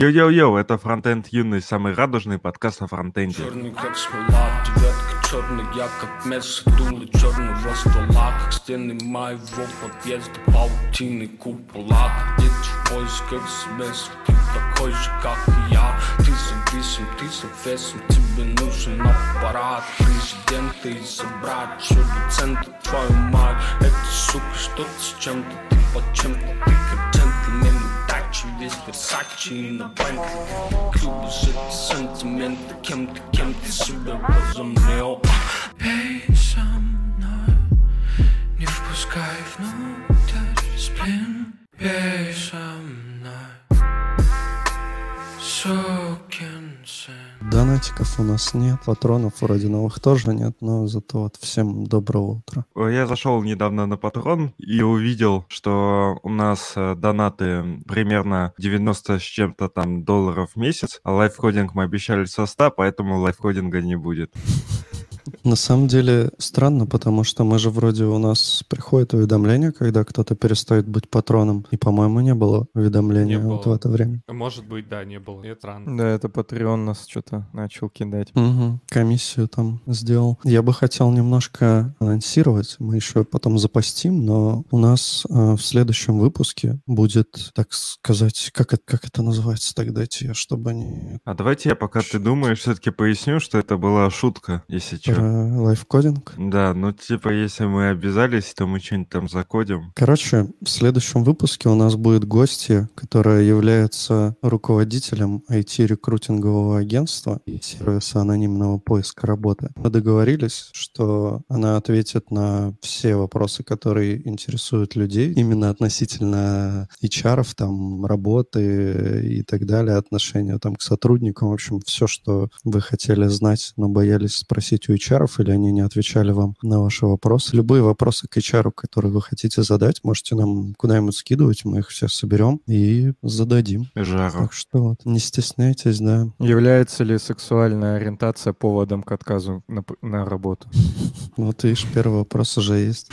Йоу-йоу-йоу, это Фронтенд Юность, самый радужный подкаст о фронтенде. Черный я как место дуло черного ствола Как стены моего подъезда, паутины купола. Где в поисках смысла, ты такой же, как и я. Ты зависим, ты завесим, тебе нужен аппарат. Президента и что доцента, твою мать. Это, сука, что-то с чем-то, ты под чем-то, ты удачи Весь Версачи на Бентли Клубы жить сантименты Кем ты, кем ты себя возомнил Пей со мной, не впускай внутрь сплин Пей со мной, сукин сын Донатиков у нас нет, патронов вроде новых тоже нет, но зато вот всем доброго утра. Я зашел недавно на Патрон и увидел, что у нас э, донаты примерно 90 с чем-то там долларов в месяц, а лайфкодинг мы обещали со 100, поэтому лайфкодинга не будет. На самом деле странно, потому что мы же вроде у нас приходит уведомление, когда кто-то перестает быть патроном, и, по-моему, не было уведомления Не вот было. в это время. Может быть, да, не было. Это странно. Да, это Patreon нас что-то начал кидать. Мгм. Комиссию там сделал. Я бы хотел немножко анонсировать, мы еще потом запостим, но у нас э, в следующем выпуске будет, так сказать, как это, как это называется так, дайте я, чтобы они А давайте я, пока ты думаешь, все-таки поясню, что это была шутка, если про что. лайфкодинг. Да, ну типа, если мы обязались, то мы что-нибудь там закодим. Короче, в следующем выпуске у нас будет гостья, которая является руководителем IT-рекрутингового агентства и сервиса анонимного поиска работы. Мы договорились, что она ответит на все вопросы, которые интересуют людей, именно относительно HR, там, работы и так далее, отношения там к сотрудникам, в общем, все, что вы хотели знать, но боялись спросить у HR, или они не отвечали вам на ваши вопросы. Любые вопросы к HR, которые вы хотите задать, можете нам куда-нибудь скидывать, мы их все соберем и зададим. Жару. Так что вот, не стесняйтесь, да. Является ли сексуальная ориентация поводом к отказу на, на работу? Вот видишь, первый вопрос уже есть.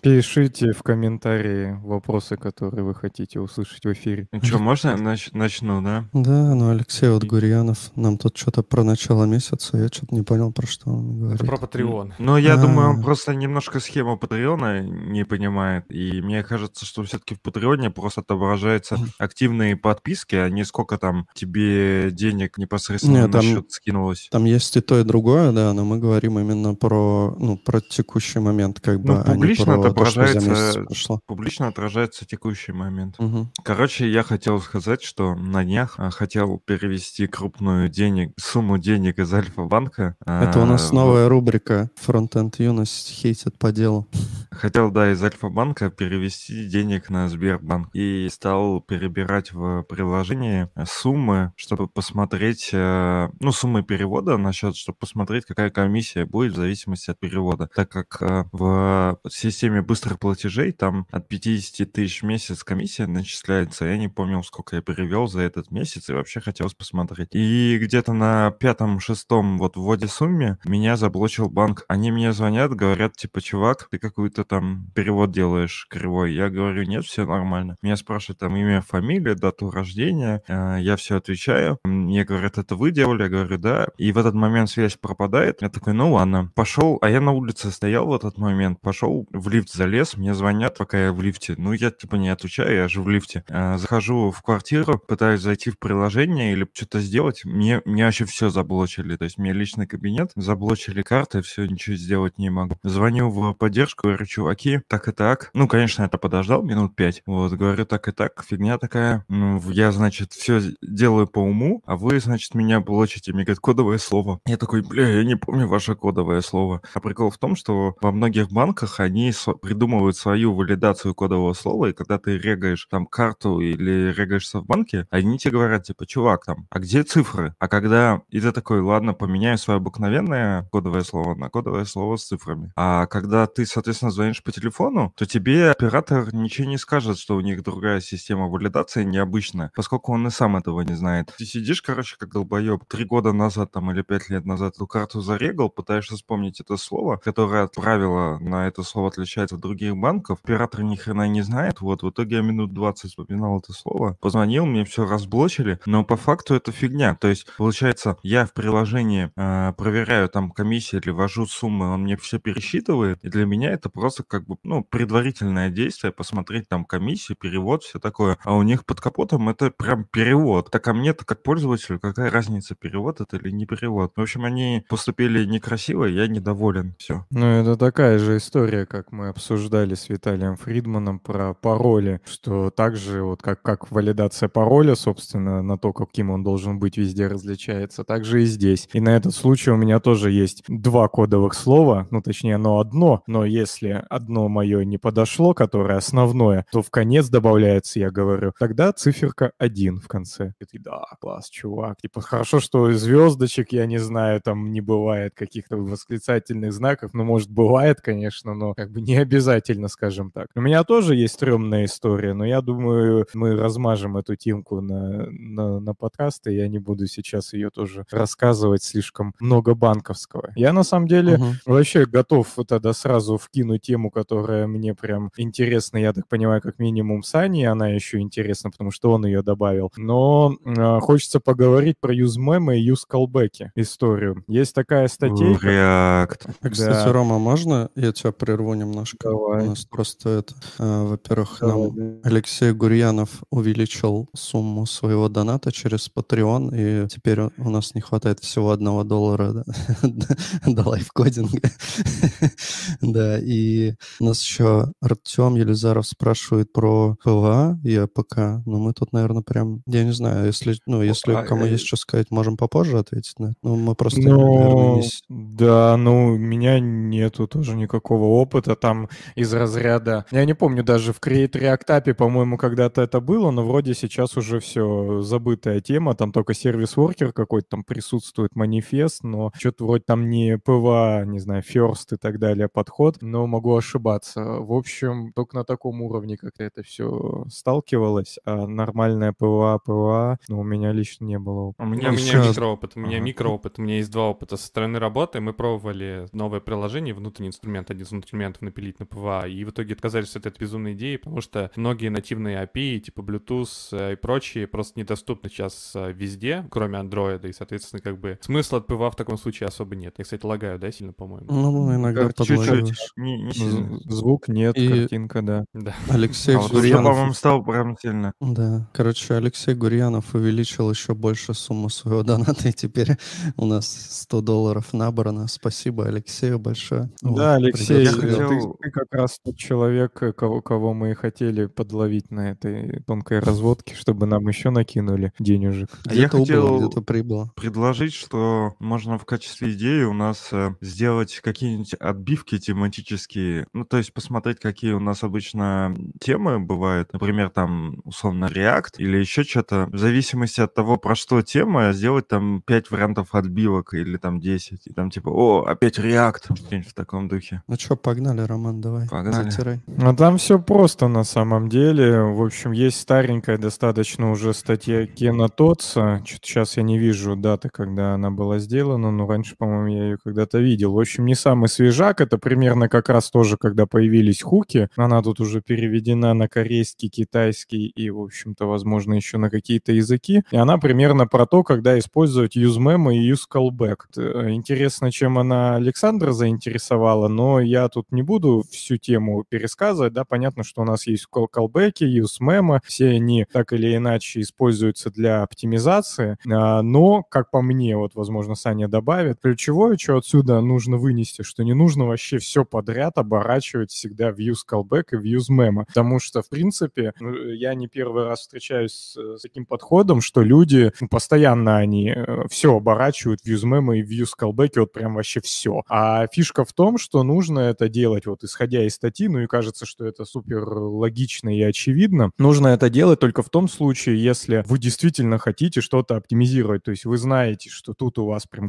Пишите в комментарии вопросы, которые вы хотите услышать в эфире. Ну что, можно я нач- начну, да? Да, ну Алексей вот Гурьянов нам тут что-то про начало месяца, я что-то не понял, про что он говорит. Это про Patreon. Ну, я думаю, он А. просто немножко схему Патреона не понимает. И мне кажется, что все-таки в Патреоне просто отображаются активные подписки, а не сколько там тебе денег непосредственно Не, на там- счет скинулось. Там есть и то, и другое, да, но мы говорим именно про, ну, про текущий момент, как бы, Ну, а не публично про то, что за отображается- месяц прошло. Публично отражается текущий момент. Мгм. Короче, я хотел сказать, что на днях а, хотел перевести крупную денег, сумму денег из Альфа-банка. Это у нас а, в- новая рубрика «Фронтенд юность хейтит по делу». Хотел, да, из Альфа-банка перевести денег на Сбербанк. И стал перебирать в приложении суммы, чтобы посмотреть, э, ну, суммы перевода на счет, чтобы посмотреть, какая комиссия будет в зависимости от перевода. Так как э, в системе быстрых платежей там от 50 тысяч в месяц комиссия начисляется. Я не помнил, сколько я перевел за этот месяц, и вообще хотелось посмотреть. И где-то на пятом-шестом вот вводе сумме меня заблочил банк. Они мне звонят, говорят, типа, чувак, ты какой-то там перевод делаешь кривой. Я говорю, нет, все нормально. Меня спрашивают там имя, фамилия, дату рождения. Э, Я все отвечаю. Мне говорят, это вы делали? Я говорю, да. И в этот момент связь пропадает. Я такой, ну ладно. Пошел, а я на улице стоял в этот момент. Пошел в лифт залез, мне звонят, пока я в лифте. Ну, я типа не отвечаю, я же в лифте. Э, Захожу в квартиру, пытаюсь зайти в приложение или что-то сделать. Мне, мне вообще все заблочили. То есть мне личный кабинет, заблочили карты, все, ничего сделать не могу. Звоню в поддержку, говорю, чуваки, так и так. Ну, конечно, это подождал минут пять. Вот, говорю, так и так, фигня такая. Ну, я, значит, все делаю по уму, а вы, значит, меня блочите. Мне говорят, кодовое слово. Я такой, бля, я не помню ваше кодовое слово. А прикол в том, что во многих банках они со- придумывают свою валидацию кодового слова, и когда ты регаешь там карту или регаешься в банке, они тебе говорят, типа, чувак, там, а где цифры? А когда... И ты такой, ладно, поменяю свое обыкновенное кодовое слово на кодовое слово с цифрами. А когда ты, соответственно, звонишь по телефону, то тебе оператор ничего не скажет, что у них другая система валидации необычная, поскольку он и сам этого не знает. Ты сидишь короче, как долбоеб, три года назад там или пять лет назад эту карту зарегал, пытаешься вспомнить это слово, которое от правила на это слово отличается от других банков. Оператор ни хрена не знает. Вот, в итоге я минут 20 вспоминал это слово. Позвонил, мне все разблочили, но по факту это фигня. То есть, получается, я в приложении э, проверяю там комиссии или ввожу суммы, он мне все пересчитывает, и для меня это просто как бы, ну, предварительное действие, посмотреть там комиссию, перевод, все такое. А у них под капотом это прям перевод. Так а мне-то как пользователю какая разница, перевод это или не перевод? В общем, они поступили некрасиво, я недоволен. Все. Ну, это такая же история, как мы обсуждали с Виталием Фридманом про пароли, что также вот как, как валидация пароля, собственно, на то, каким он должен быть везде различается, так же и здесь. И на этот случай у меня тоже есть два кодовых слова, ну, точнее, оно одно, но если одно мое не подошло, которое основное, то в конец добавляется, я говорю, тогда циферка один в конце. И ты, да, класс, чувак. Типа, хорошо, что звездочек, я не знаю, там не бывает каких-то восклицательных знаков, ну, может, бывает, конечно, но как бы не обязательно, скажем так. У меня тоже есть стрёмная история, но я думаю, мы размажем эту темку на, на, на подкасты, я не буду сейчас ее тоже рассказывать слишком много банковского. Я на самом деле Мгм. вообще готов тогда сразу вкинуть тему, которая мне прям интересна, я так понимаю, как минимум Сани, она еще интересна, потому что он ее добавил. Но э, хочется поговорить про use мемы и callback историю. Есть такая статейка. React. Кстати, Да. Рома, можно я тебя прерву немножко? Давай. У нас просто это, а, во-первых, Давай, нам Алексей Гурьянов увеличил сумму своего доната через Patreon, и теперь у- у нас не хватает всего одного доллара да, до live coding а. Да, и нас еще Артем Елизаров спрашивает про PWA и APK. Ну, мы тут, наверное, прям, я не знаю, если, ну, если а, кому э, есть что сказать, можем попозже ответить на это. Ну, мы просто, наверное, Ну, не с- да, ну, у меня нету тоже никакого опыта там из разряда... Я не помню, даже в Create React App, по-моему, когда-то это было, но вроде сейчас уже все забытая тема, там только сервис-воркер какой-то там присутствует, манифест, но что-то вроде там не PWA, не знаю, first и так далее подход, но могу ошибаться. В общем, только на таком уровне как-то это все сталкивалось, а нормальная PWA, PWA, ну, у меня лично не было опыта. У У меня меня еще- микроопыт, у меня Ага. микроопыт, у меня есть два опыта со стороны работы. Мы пробовали новое приложение, внутренний инструмент, один из инструментов напилить на PWA, и в итоге отказались от этой безумной идеи, потому что многие нативные API, типа Bluetooth э, и прочие, просто недоступны сейчас э, везде, кроме Android, и, соответственно, как бы смысла от PWA в таком случае особо нет. Я, кстати, лагаю, да, сильно, по-моему? Ну, иногда Как чуть-чуть. Не, не сильно. Звук нет, И- картинка, да. Да. Алексей А вот Гурьянов... по-моему, стал прям сильно. Да, короче, Алексей Гурьянов увеличил еще больше сумму своего доната, и теперь у нас 100 долларов набрано. Спасибо Алексею большое. Вот, Да, Алексей, придётся я ты- хотел- ты, как раз тот человек, э, кого, кого мы и хотели подловить на этой тонкой разводке, чтобы нам еще накинули денежек. А я Где-то убыло, хотел- где-то прибыло. предложить, что можно в качестве идеи у нас э, сделать какие-нибудь отбивки тематические. Ну, то есть посмотреть, какие у нас обычно темы бывают. Например, там, условно, React или еще что-то. В зависимости от того, про что тема, сделать там 5 вариантов отбивок или там 10. И там типа, о, опять React. Что-нибудь в таком духе. Ну что, погнали, Роман, давай. Погнали. Затирай. А там все просто на самом деле. В общем, есть старенькая достаточно уже статья Кена Тотса. Что-то сейчас я не вижу даты, когда она была сделана, но раньше, по-моему, я ее когда-то видел. В общем, не самый свежак. Это примерно как раз тоже, когда появились хуки. Она тут уже переведена на корейский, китайский и, в общем-то, возможно, еще на какие-то языки. И она примерно про то, когда использовать use memo и use callback. Э, Интересно, чем она Александра заинтересовала, но я тут не буду всю тему пересказывать, да, понятно, что у нас есть call callback, use memo, все они так или иначе используются для оптимизации, а, но, как по мне, вот, возможно, Саня добавит, ключевое, что отсюда нужно вынести, что не нужно вообще все подряд оборачивать всегда в use callback и в use memo, потому что, в принципе, ну, я не первый раз встречаюсь с, с таким подходом, что люди, ну, постоянно они все оборачивают в use memo и в use callback, вот прям вообще все. А фишка в том, что нужно это делать, вот исходя из статьи, ну и кажется, что это супер логично и очевидно, нужно это делать только в том случае, если вы действительно хотите что-то оптимизировать, то есть вы знаете, что тут у вас прям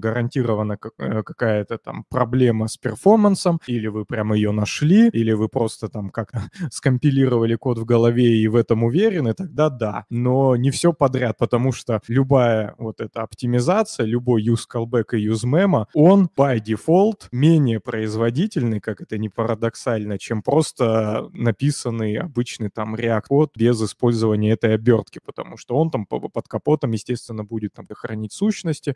э, какая-то там проблема с перформансом, или вы прям ее нашли, или вы просто там как-то скомпилировали код в голове и в этом уверены, тогда да. Но не все подряд, потому что любая вот эта оптимизация, любой use callback и use memo, он by default менее производительный, как это не парадоксально, чем просто написанный обычный там React-код без использования этой обертки, потому что он там под капотом, естественно, будет там хранить сущности,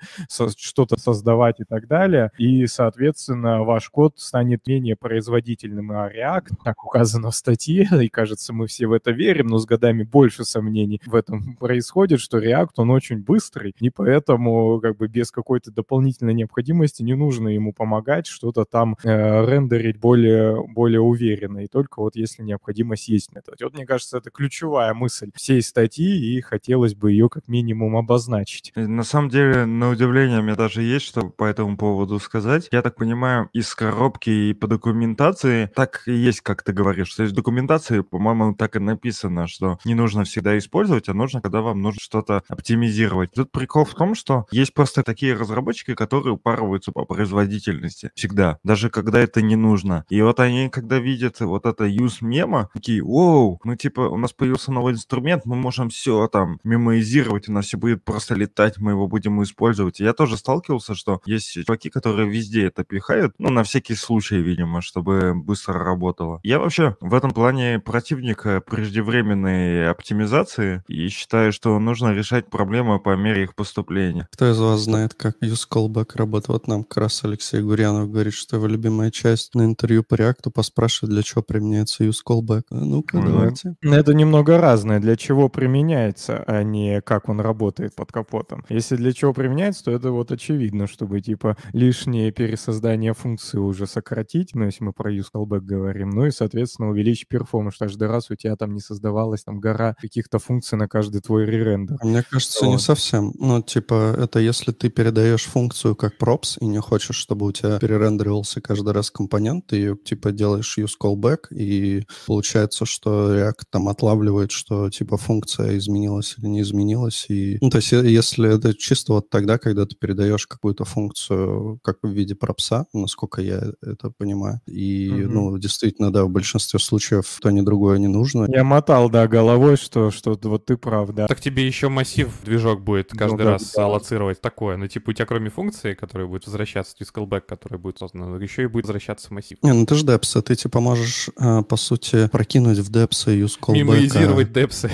что-то создавать и так далее, и, соответственно, ваш код станет менее производительным, а React, как указано в статье, и кажется, мы все в это верим, но с годами больше сомнений в этом происходит, что React, он очень быстрый, и поэтому как бы без какой-то дополнительной необходимости не нужно ему помогать, что-то там э, рендерить более, более уверенно, и только вот если необходимость есть это. Вот мне кажется, это ключевая мысль всей статьи, и хотелось бы ее как минимум обозначить. На самом деле, на удивление, мне даже есть что по этому поводу сказать. Я так понимаю, из коробки и по документации так и есть, как ты говоришь. То есть в документации, по-моему, так и написано, что не нужно всегда использовать, а нужно, когда вам нужно что-то оптимизировать. Тут прикол в том, что есть просто такие разработчики, которые упарываются по производительности всегда, даже когда это не нужно. И вот они, когда видят вот это use мема, такие, оу, мы типа, у нас появился новый инструмент, мы можем все там мемоизировать, у нас все будет просто летать, мы его будем использовать. И я тоже сталкивался, что есть чуваки, которые везде это пихают, ну, на всякий случай, видимо, чтобы быстро работало. Я вообще в этом плане противник преждевременной оптимизации и считаю, что нужно решать проблемы по мере их поступления. Кто из вас знает, как use callback работает? Вот нам как раз Алексей Гурьянов говорит, что его любимая часть на интервью по реакту поспрашивать, для чего применяется use callback. А ну-ка, mm-hmm. давайте. Это немного разное. Для чего применяется, а не как он работает под капотом. Если для чего применяется, то это вот очевидно, чтобы типа лишнее пересоздание функции уже сократить, ну, если мы про use callback говорим, ну и, соответственно, увеличить перформанс, каждый раз у тебя там не создавалась там гора каких-то функций на каждый твой ререндер. А мне кажется, вот. не совсем. Ну, типа, это если ты передаешь функцию как props и не хочешь, чтобы у тебя перерендеривался каждый раз компонент, ты ее, типа, делаешь use callback, и получается, что React там отлавливает, что, типа, функция изменилась или не изменилась. И... Ну, то есть, если это чисто вот тогда, когда ты передаешь какую-то функцию как в виде пропса, насколько я это понимаю. И, mm-hmm. ну, действительно, да, в большинстве случаев то ни другое не нужно. Я мотал, да, головой, что, что вот ты прав, да. Так тебе еще массив движок будет каждый ну, да, раз да. аллоцировать такое. Ну, типа, у тебя кроме функции, которая будет возвращаться, то есть callback, который будет создан, еще и будет возвращаться массив. Не, ну ты же депсы, ты типа можешь, а, по сути, прокинуть в депсы use callback. Мимоизировать депсы.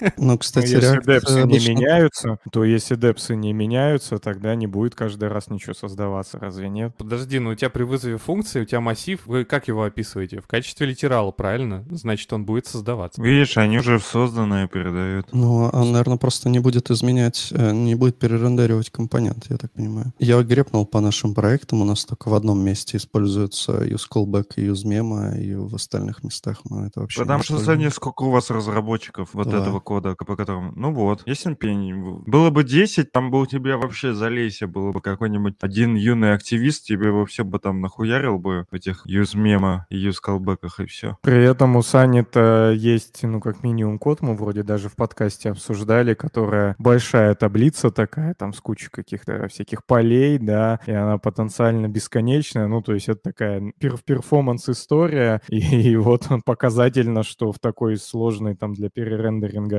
Ну, кстати, ну, если депсы обычно... не меняются, то если депсы не меняются, тогда не будет каждый раз ничего создаваться, разве нет? Подожди, ну у тебя при вызове функции, у тебя массив, вы как его описываете? В качестве литерала, правильно? Значит, он будет создаваться. Видишь, они уже созданное передают. Ну, он, наверное, просто не будет изменять, э, не будет перерендеривать компонент, я так понимаю. Я грепнул по нашим проектам, у нас только в одном месте используется use callback и use memo, и в остальных местах мы это вообще Потому что, Саня, сколько у вас разработчиков вот да. этого кода, по которому... Ну вот, есть NPN. Было бы 10, там бы у тебя вообще залейся, было бы какой-нибудь один юный активист, тебе вообще бы там нахуярил бы в этих use мема и callback'ах и все. При этом у Сани-то есть, ну, как минимум код, мы вроде даже в подкасте обсуждали, которая большая таблица такая, там с кучей каких-то всяких полей, да, и она потенциально бесконечная, ну, то есть это такая перформанс-история, и, и вот он показательно, что в такой сложной там для перерендеринга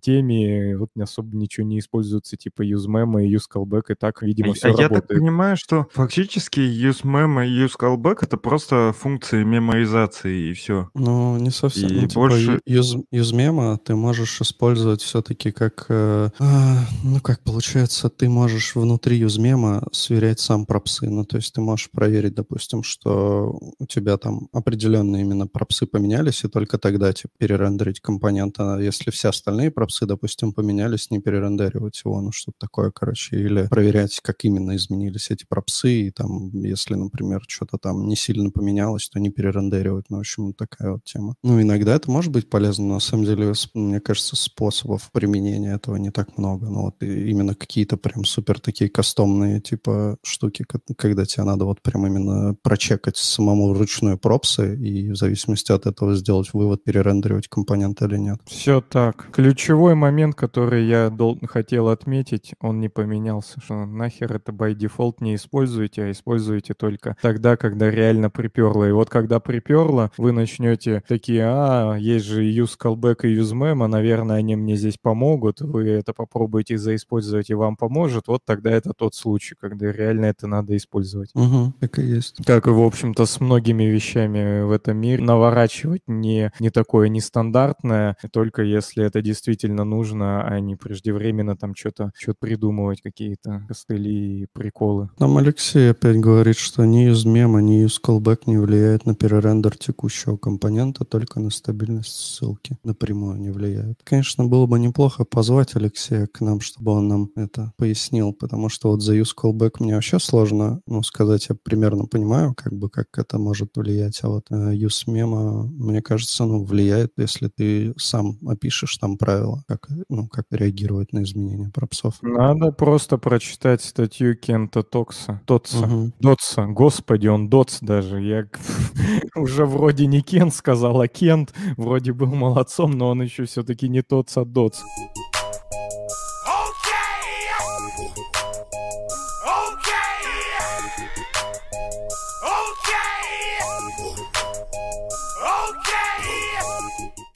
теме вот не особо ничего не используется, типа useMem и useCallback, и так, видимо, а, все а работает. Я так понимаю, что фактически useMem и useCallback — это просто функции меморизации, и все. Ну, не совсем. И ну, типа, больше... use, useMemo ты можешь использовать все-таки как... Э, э, ну, как получается, ты можешь внутри useMemo сверять сам пропсы. Ну, то есть ты можешь проверить, допустим, что у тебя там определенные именно пропсы поменялись, и только тогда, типа, перерендерить компонент. А если все остальные пропсы, допустим, поменялись, не перерендеривать его, ну что-то такое, короче, или проверять, как именно изменились эти пропсы, и там, если, например, что-то там не сильно поменялось, то не перерендеривать, ну, в общем, такая вот тема. Ну, иногда это может быть полезно, но на самом деле, мне кажется, способов применения этого не так много, ну, вот именно какие-то прям супер такие кастомные, типа, штуки, когда тебе надо вот прям именно прочекать самому ручную пропсы и в зависимости от этого сделать вывод, перерендеривать компонент или нет. Все так. Ключевой момент, который я дол- хотел отметить, он не поменялся. Что нахер это by default не используете, а используете только тогда, когда реально приперло. И вот когда приперло, вы начнете такие, а, есть же use callback и use memo, наверное, они мне здесь помогут. Вы это попробуете заиспользовать, и вам поможет. Вот тогда это тот случай, когда реально это надо использовать. Угу, так и есть. Как и, в общем-то, с многими вещами в этом мире, наворачивать не, не такое нестандартное, только если это действительно нужно, а не преждевременно там что-то что придумывать, какие-то костыли и приколы. Нам Алексей опять говорит, что ни use мема, ни use callback не влияет на перерендер текущего компонента, только на стабильность ссылки. Напрямую не влияет. Конечно, было бы неплохо позвать Алексея к нам, чтобы он нам это пояснил, потому что вот за use callback мне вообще сложно ну, сказать. Я примерно понимаю, как бы, как это может влиять, а вот э, use мема, мне кажется, ну, влияет, если ты сам опишешь там правила, как, ну, как реагировать на изменения пропсов. Надо просто прочитать статью Кента Токса. Тотса. Мгм. Дотса. Господи, он Дотс даже. Я уже вроде не Кент сказал, а Кент вроде был молодцом, но он еще все-таки не Тотс, а Дотс.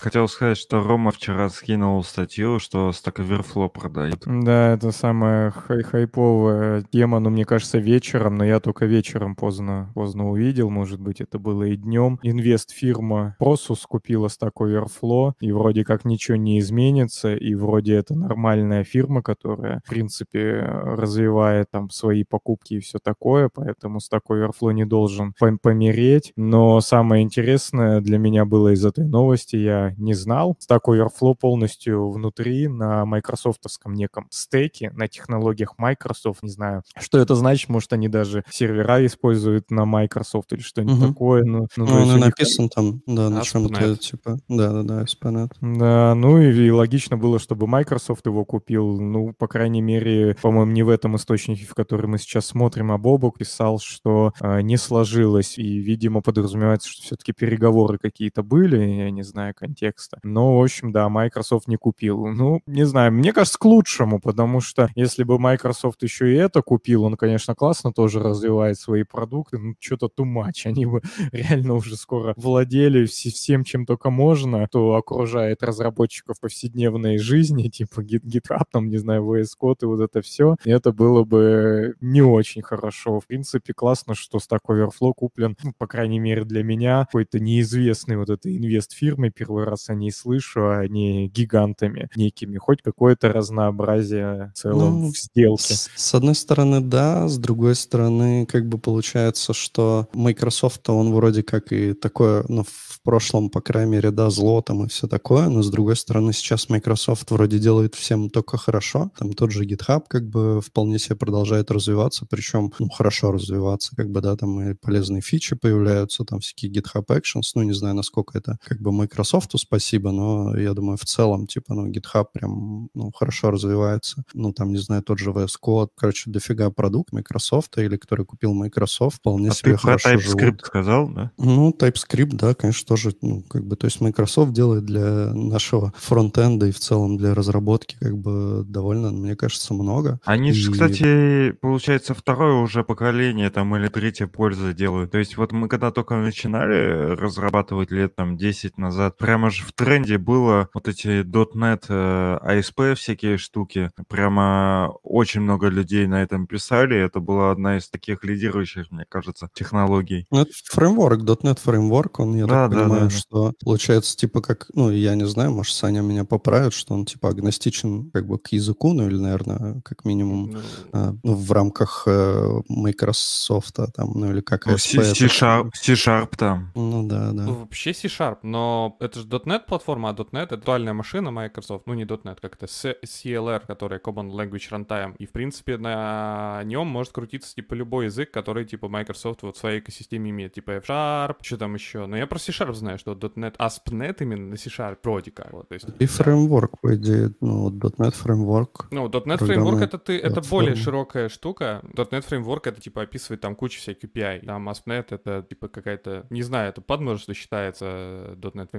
Хотел сказать, что Рома вчера скинул статью, что Stack Overflow продает. Да, это самая хай хайповая тема, но мне кажется, вечером, но я только вечером поздно, поздно увидел, может быть, это было и днем. Инвест-фирма Prosus купила Stack Overflow, и вроде как ничего не изменится, и вроде это нормальная фирма, которая, в принципе, развивает там свои покупки и все такое, поэтому Stack Overflow не должен пом- помереть. Но самое интересное для меня было из этой новости, я не знал. Stack Overflow полностью внутри на майкрософтовском неком стеке, на технологиях Microsoft, не знаю, что это значит, может, они даже сервера используют на Microsoft или что-нибудь Мгм. такое. Ну, ну, Ну, есть он у и них- написан там, да, на чем-то, типа, да-да-да, ASP.NET. Да, ну и, и логично было, чтобы Microsoft его купил. Ну, по крайней мере, по-моему, не в этом источнике, в который мы сейчас смотрим, а Бобок писал, что э, не сложилось. И, видимо, подразумевается, что все-таки переговоры какие-то были, я не знаю контекста. Но, в общем, да, Microsoft не купил. Ну, не знаю, мне кажется, к лучшему, потому что если бы Microsoft еще и это купил, он, конечно, классно тоже развивает свои продукты, ну, что-то too much. Они бы реально уже скоро владели вс- всем, чем только можно, то окружает разработчиков повседневной жизни, типа Git- GitHub, там, не знаю, VS Code и вот это все. И это было бы не очень хорошо. В принципе, классно, что Stack Overflow куплен, ну, по крайней мере, для меня, какой-то неизвестной вот этой инвест-фирмой. Первый раз о ней слышу, а не гигантами некими. Хоть какое-то разнообразие в целом Ну, в сделке. С, с одной стороны, да, с другой стороны, как бы получается, что Microsoft, он вроде как и такое, ну, в прошлом, по крайней мере, да, зло там и все такое, но с другой стороны, сейчас Microsoft вроде делает всем только хорошо. Там тот же GitHub как бы вполне себе продолжает развиваться, причем, ну, хорошо развиваться, как бы, да, там и полезные фичи появляются, там всякие GitHub Actions, ну, не знаю, насколько это как бы Microsoft спасибо, но я думаю, в целом, типа, ну, GitHub прям, ну, хорошо развивается. Ну, там, не знаю, тот же VS Code, короче, дофига продукт Microsoft, или который купил Microsoft, вполне А себе ты про хорошо TypeScript живут. сказал, да? Ну, TypeScript, да, конечно, тоже, ну, как бы, то есть Microsoft делает для нашего фронтенда и в целом для разработки, как бы, довольно, мне кажется, много. Они же, И- кстати, получается, второе уже поколение там или третье пользы делают. То есть вот мы когда только начинали разрабатывать лет там 10 назад, прямо же в тренде было вот эти .NET, э, ASP всякие штуки. Прямо очень много людей на этом писали. Это была одна из таких лидирующих, мне кажется, технологий. Ну, это фреймворк, .NET фреймворк, он, я Да, так да, понимаю, да, да. что получается, типа, как, ну, я не знаю, может, Саня меня поправит, что он, типа, агностичен, как бы, к языку, ну, или, наверное, как минимум, Ну, а, ну, в рамках э, Microsoft, там, ну, или как Ну, ASP, C-Sharp, C-Sharp там. Ну, да, да. Ну, вообще C-Sharp, но это же .NET платформа, а .NET — это виртуальная машина Microsoft, ну не .NET, как это, CLR, которая Common Language Runtime, и в принципе на нем может крутиться типа любой язык, который типа Microsoft вот в своей экосистеме имеет, типа F-Sharp, что там еще, но я про C-Sharp знаю, что .NET, ASP.NET именно на C-Sharp вроде как, вот, то есть... И фреймворк, по идее, ну, .NET фреймворк. Ну, .NET Framework это ты, это более платформа. широкая штука. .NET Framework это типа описывает там кучу всяких API. Там ASP.NET это типа какая-то, не знаю, это подмножество считается .NET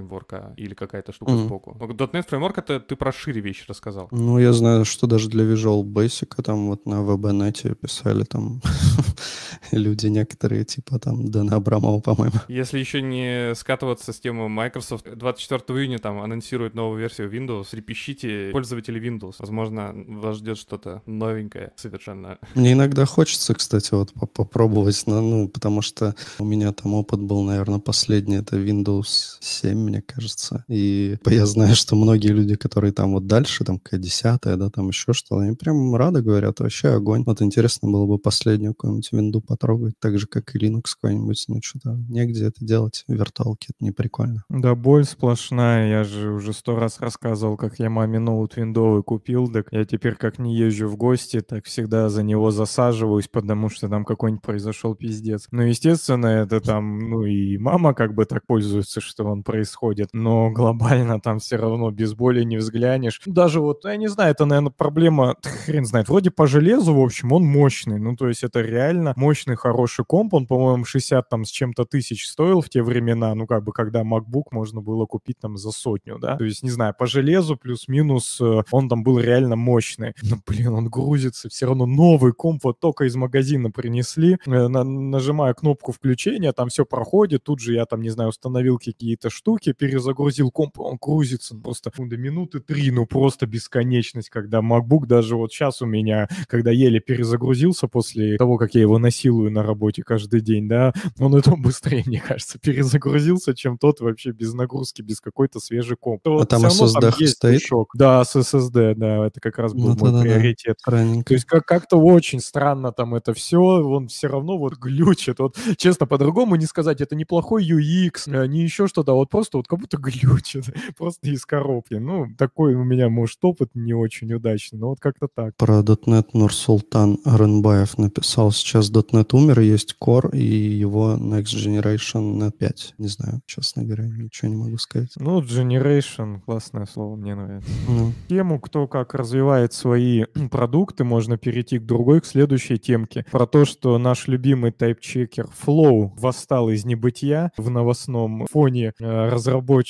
Или какая-то штука Мгм. сбоку. Ну, .NET Framework это ты про шире вещи рассказал. Ну, я знаю, что даже для Visual Basic там вот на WebNet писали там люди некоторые, типа там Дэна Абрамова, по-моему. Если еще не скатываться с темы Microsoft, 24 июня там анонсирует новую версию Windows. Трепещите пользователи Windows. Возможно, вас ждет что-то новенькое совершенно. Мне иногда хочется, кстати, вот по- попробовать, ну, потому что у меня там опыт был, наверное, последний, это Windows 7, мне кажется. И я знаю, что многие люди, которые там вот дальше, там какая десятая, да, там еще что-то, они прям рады говорят, вообще огонь. Вот интересно было бы последнюю какую-нибудь винду потрогать, так же, как и Linux какой-нибудь, ну что-то негде это делать, виртуалки, это не прикольно. Да, боль сплошная. Я же уже сто раз рассказывал, как я маме ноут виндовый купил. Так я теперь как не езжу в гости, так всегда за него засаживаюсь, потому что там какой-нибудь произошел пиздец. Ну, естественно, это там, ну и мама как бы так пользуется, что он происходит. Но глобально там все равно без боли не взглянешь. Даже вот, я не знаю, это, наверное, проблема, хрен знает. Вроде по железу, в общем, он мощный. Ну, то есть это реально мощный, хороший комп. Он, по-моему, 60 там с чем-то тысяч стоил в те времена. Ну, как бы, когда MacBook можно было купить там за сотню, да. То есть, не знаю, по железу плюс-минус э, он там был реально мощный. Но, блин, он грузится. Все равно новый комп вот только из магазина принесли. Э, на- нажимаю кнопку включения, там все проходит. Тут же я там, не знаю, установил какие-то штуки, перезагрузил комп, он грузится просто ну, до минуты три, ну просто бесконечность, когда MacBook даже вот сейчас у меня, когда еле перезагрузился после того, как я его насилую на работе каждый день, да, он это быстрее, мне кажется, перезагрузился, чем тот вообще без нагрузки, без какой-то свежий комп. То А вот там SSD есть стоит? движок. Да, с SSD, да, это как раз был Ну мой приоритет. Странненько. То есть как- как-то очень странно там это все, он все равно вот глючит. Вот честно, по-другому не сказать, это неплохой UX, э, не еще что-то, а вот просто вот как будто глючит, просто из коробки. Ну, такой у меня, может, опыт не очень удачный, но вот как-то так. Про .NET Нурсултан Аренбаев написал, сейчас .NET умер, есть Core и его Next Generation .NET 5. Не знаю, честно говоря, ничего не могу сказать. Ну, Generation, классное слово, мне нравится. Ну, тему, кто как развивает свои продукты, можно перейти к другой, к следующей темке. Про то, что наш любимый тайп-чекер Flow восстал из небытия в новостном фоне э,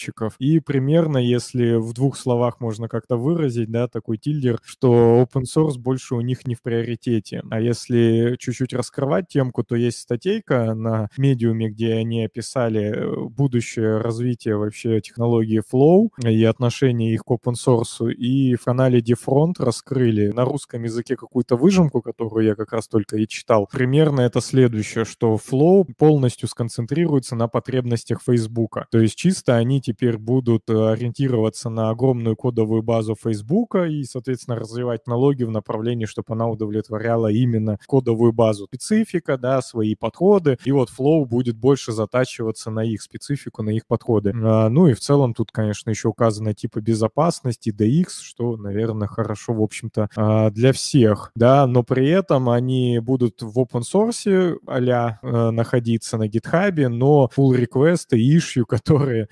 разработчиков. И примерно, если в двух словах можно как-то выразить, да, такой тильдер, что open source больше у них не в приоритете. А если чуть-чуть раскрывать темку, то есть статейка на медиуме, где они описали э, будущее развитие вообще технологии Flow и отношение их к open source. И в канале Defront раскрыли на русском языке какую-то выжимку, которую я как раз только и читал. Примерно это следующее, что Flow полностью сконцентрируется на потребностях Facebook. То есть чисто они теперь будут э, ориентироваться на огромную кодовую базу Facebook и, соответственно, развивать технологию в направлении, чтобы она удовлетворяла именно кодовую базу. Специфика, да, свои подходы. И вот Flow будет больше затачиваться на их специфику, на их подходы. А, ну и в целом тут, конечно, еще указано типа безопасности, DX, что, наверное, хорошо, в общем-то, а, для всех, да, но при этом они будут в open source а находиться на GitHub, но request и issue, которые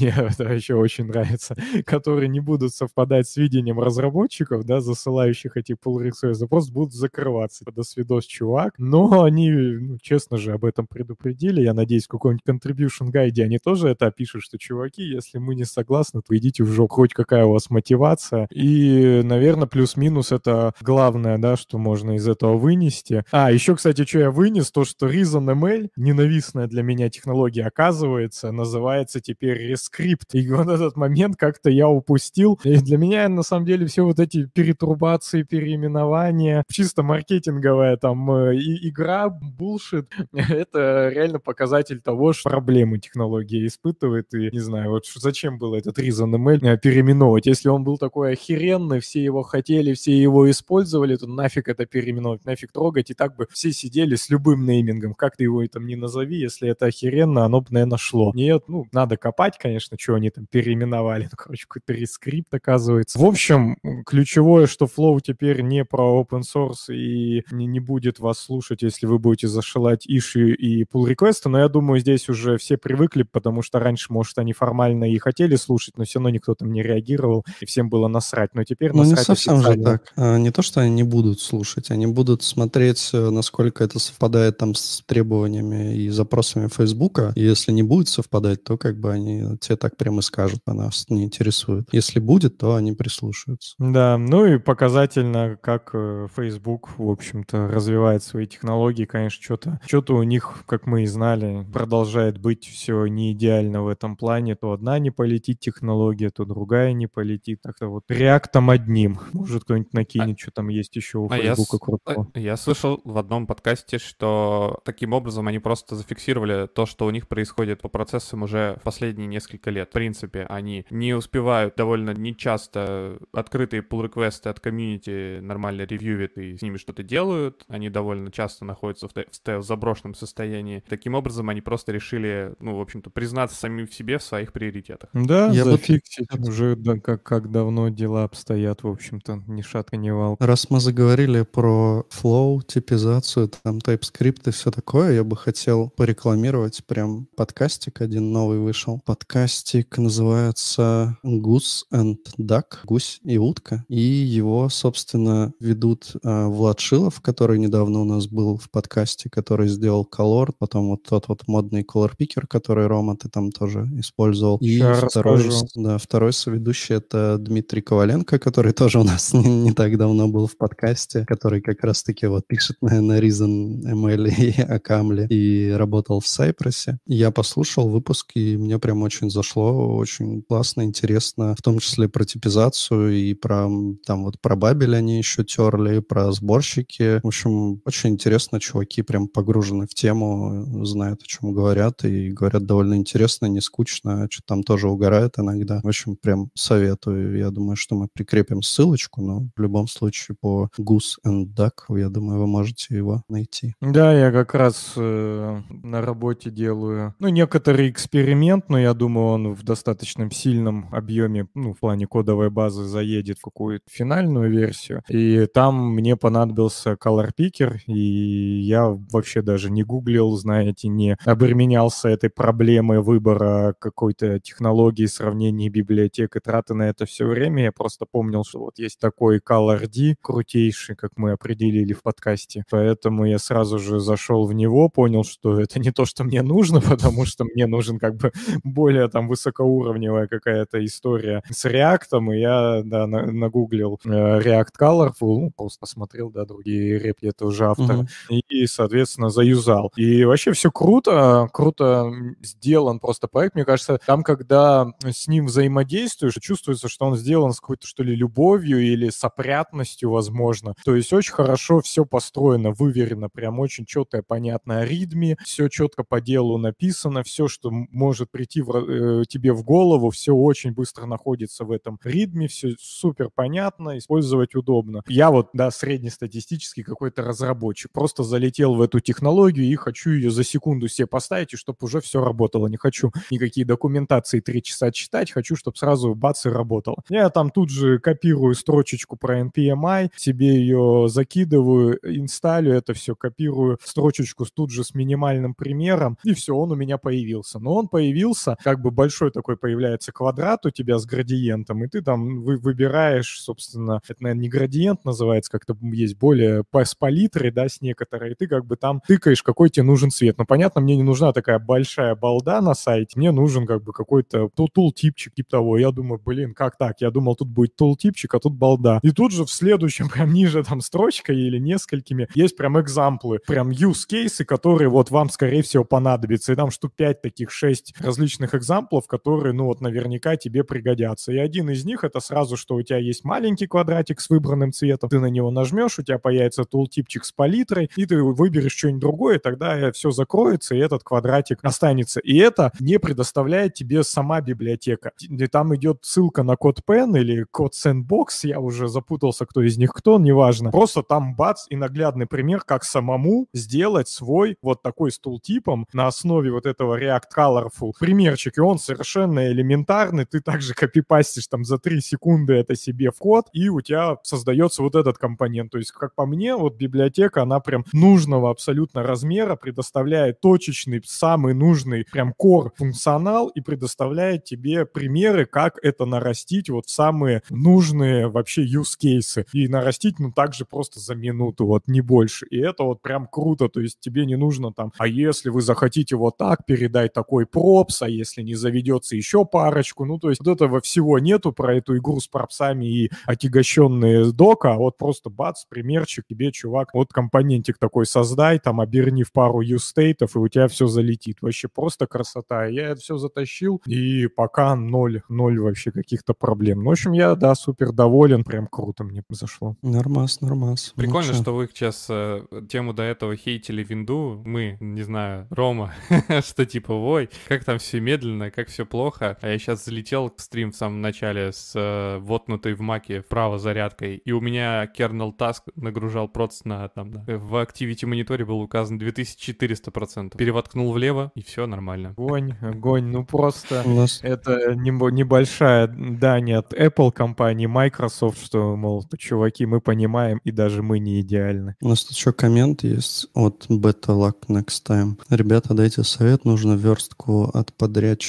мне это еще очень нравится, которые не будут совпадать с видением разработчиков, да, засылающих эти pull requests, просто будут закрываться. До свидос, чувак. Но они, ну, честно же, об этом предупредили. Я надеюсь, в каком-нибудь contribution гайде они тоже это опишут, что, чуваки, если мы не согласны, то идите в жопу. Хоть какая у вас мотивация. И, наверное, плюс-минус это главное, да, что можно из этого вынести. А, еще, кстати, что я вынес, то, что ReasonML, ненавистная для меня технология, оказывается, называется теперь Rescript. И вот этот момент как-то я упустил. И для меня, на самом деле, все вот эти перетрубации, переименования, чисто маркетинговая там э, и- игра, булшит, это реально показатель того, что проблемы технологии испытывает. И не знаю, вот зачем было этот ReasonML э, переименовывать. Если он был такой охеренный, все его хотели, все его использовали, то нафиг это переименовать, нафиг трогать. И так бы все сидели с любым неймингом. Как ты его там не назови, если это охеренно, оно бы, наверное, шло. Нет, ну, надо копать, конечно, что они там переименовали. Ну, короче, какой-то рескрипт, оказывается. В общем, ключевое, что Flow теперь не про open source и не, не будет вас слушать, если вы будете зашивать issue и pull реквесты, но я думаю, здесь уже все привыкли, потому что раньше, может, они формально и хотели слушать, но все равно никто там не реагировал, и всем было насрать. Но теперь Ну, не совсем же официально. так. А, Не то, что они не будут слушать, они будут смотреть, э, насколько это совпадает там с требованиями и запросами Фейсбука. И если не будет совпадать, то как бы они тебе так прямо скажут, а нас не интересует. Если будет, то они прислушаются. Да, ну и показательно, как э, Facebook, в общем-то, развивает свои технологии. Конечно, что-то что у них, как мы и знали, продолжает быть все не идеально в этом плане. То одна не полетит технология, то другая не полетит. Так-то вот реактом одним. Может, кто-нибудь накинет, что там есть еще у А я, Facebook с- крутого. а, я слышал в одном подкасте, что таким образом они просто зафиксировали то, что у них происходит по процессам уже последние несколько лет. В принципе, они не успевают довольно нечасто открытые pull-реквесты от комьюнити нормально ревьювят и с ними что-то делают. Они довольно часто находятся в, в заброшенном состоянии. Таким образом, они просто решили, ну, в общем-то, признаться самим в себе в своих приоритетах. Да, Я бы- зафиксить уже да, как, как давно дела обстоят, в общем-то, ни шатка, ни валка. Раз мы заговорили про flow, типизацию, там TypeScript и все такое, я бы хотел порекламировать прям подкастик один новый вышел. Подкастик называется Goose and Duck, гусь и утка. И его, собственно, ведут э, Влад Шилов, который недавно у нас был в подкасте, который сделал Color, потом вот тот вот модный Color Picker, который Рома ты там тоже использовал. И Ща второй, расскажу. да, второй соведущий это Дмитрий Коваленко, который тоже у нас не, не так давно был в подкасте, который как раз-таки вот пишет на, на Reason ML и Акамле и работал в Сайпросе. Я послушал выпуск, и мне прям очень зашло, очень классно, интересно, в том числе про типизацию и про там вот про Бабель они еще терли, про сборщики. В общем, очень интересно, чуваки прям погружены в тему, знают, о чем говорят, и говорят довольно интересно, не скучно, что там тоже угорают иногда. В общем, прям советую. Я думаю, что мы прикрепим ссылочку, но в любом случае по Goose and Duck, я думаю, вы можете его найти. Да, я как раз э, на работе делаю, ну, некоторый эксперимент, но я думаю, он в достаточно сильном объеме, ну, в плане кодовой базы заедет в какую-то финальную версию. И там мне понадобился Color Picker, и я вообще даже не гуглил, знаете, не обременялся этой проблемой выбора какой-то технологии, сравнения библиотек и траты на это все время. Я просто помнил, что вот есть такой ColorD, крутейший, как мы определили в подкасте. Поэтому я сразу же зашел в него, понял, что это не то, что мне нужно, потому что мне нужен как бы более там высокоуровневая какая-то история с React, и я, да, на- нагуглил э, React Colorful, ну, просто посмотрел, да, другие репли этого автора, Мгм. и, соответственно, заюзал. И вообще все круто, круто сделан просто проект. Мне кажется, там, когда с ним взаимодействуешь, чувствуется, что он сделан с какой-то, что ли, любовью или с опрятностью, возможно. То есть очень хорошо все построено, выверено, прям очень четкое, понятное ритме, все четко по делу написано, все, что может прийти в э, тебе в голову, все очень быстро находится в этом ритме, все супер понятно, использовать удобно. Я вот, да, среднестатистический какой-то разработчик, просто залетел в эту технологию и хочу ее за секунду себе поставить, и чтобы уже все работало. Не хочу никакие документации три часа читать, хочу, чтобы сразу бац и работало. Я там тут же копирую строчечку про NPMI, себе ее закидываю, инсталлю это все, копирую строчечку тут же с минимальным примером, и все, он у меня появился. Но он появился, как бы большой такой появляется квадрат у тебя с градиентом, и ты там вы, выбираешь, собственно, это, наверное, не градиент называется, как-то есть более по, с палитрой, да, с некоторой, и ты как бы там тыкаешь, какой тебе нужен цвет. Но понятно, мне не нужна такая большая балда на сайте, мне нужен как бы какой-то тул- тул-типчик типа того. Я думаю, блин, как так? Я думал, тут будет тул-типчик, а тут балда. И тут же в следующем, прям ниже там строчкой или несколькими, есть прям экзамплы, прям use кейсы, которые вот вам, скорее всего, понадобятся. И там штук 5 таких, 6 различных экзамплов, которые, ну вот наверняка тебе пригодятся. И один из них это сразу, что у тебя есть маленький квадратик с выбранным цветом, ты на него нажмешь, у тебя появится тултипчик с палитрой, и ты выберешь что-нибудь другое, тогда все закроется, и этот квадратик останется. И это не предоставляет тебе сама библиотека. И там идет ссылка на код Pen или код Sandbox, я уже запутался, кто из них кто, неважно. Просто там бац и наглядный пример, как самому сделать свой вот такой с тултипом на основе вот этого React Colorful примерчик, и он совершенно элементарный, ты также копипастишь там за 3 секунды это себе в код, и у тебя создается вот этот компонент. То есть, как по мне, вот библиотека, она прям нужного абсолютно размера, предоставляет точечный, самый нужный прям core функционал и предоставляет тебе примеры, как это нарастить вот в самые нужные вообще use cases. И нарастить, ну, также просто за минуту, вот, не больше. И это вот прям круто, то есть тебе не нужно там, а если вы захотите вот так, передать такой пропс, а если не заведется еще парочку, ну, то есть вот этого всего нету про эту игру с пропсами и отягощенные дока, а вот просто бац, примерчик тебе, чувак, вот компонентик такой создай, там, оберни в пару юстейтов, и у тебя все залетит. Вообще просто красота. Я это все затащил, и пока ноль, ноль вообще каких-то проблем. Ну, в общем, я, да, супер доволен, прям круто мне зашло. Нормас, нормас. Прикольно, Ну чё? что вы сейчас э, тему до этого хейтили винду. Мы, не знаю, Рома, что типа, ой, как там все медленно, как все плохо. А я сейчас залетел в стрим в самом начале с э, вотнутой в маке вправо зарядкой, и у меня kernel task нагружал проц на там, да, в Activity мониторе был указан 2400%. Перевоткнул влево, и все нормально. Огонь, огонь, ну просто... У нас Это небо- небольшая дань от Apple компании, Microsoft, что, мол, чуваки, мы понимаем, и даже мы не идеальны. У нас тут еще коммент есть от Beta Luck Next Time. Ребята, дайте совет. Нужно верстку от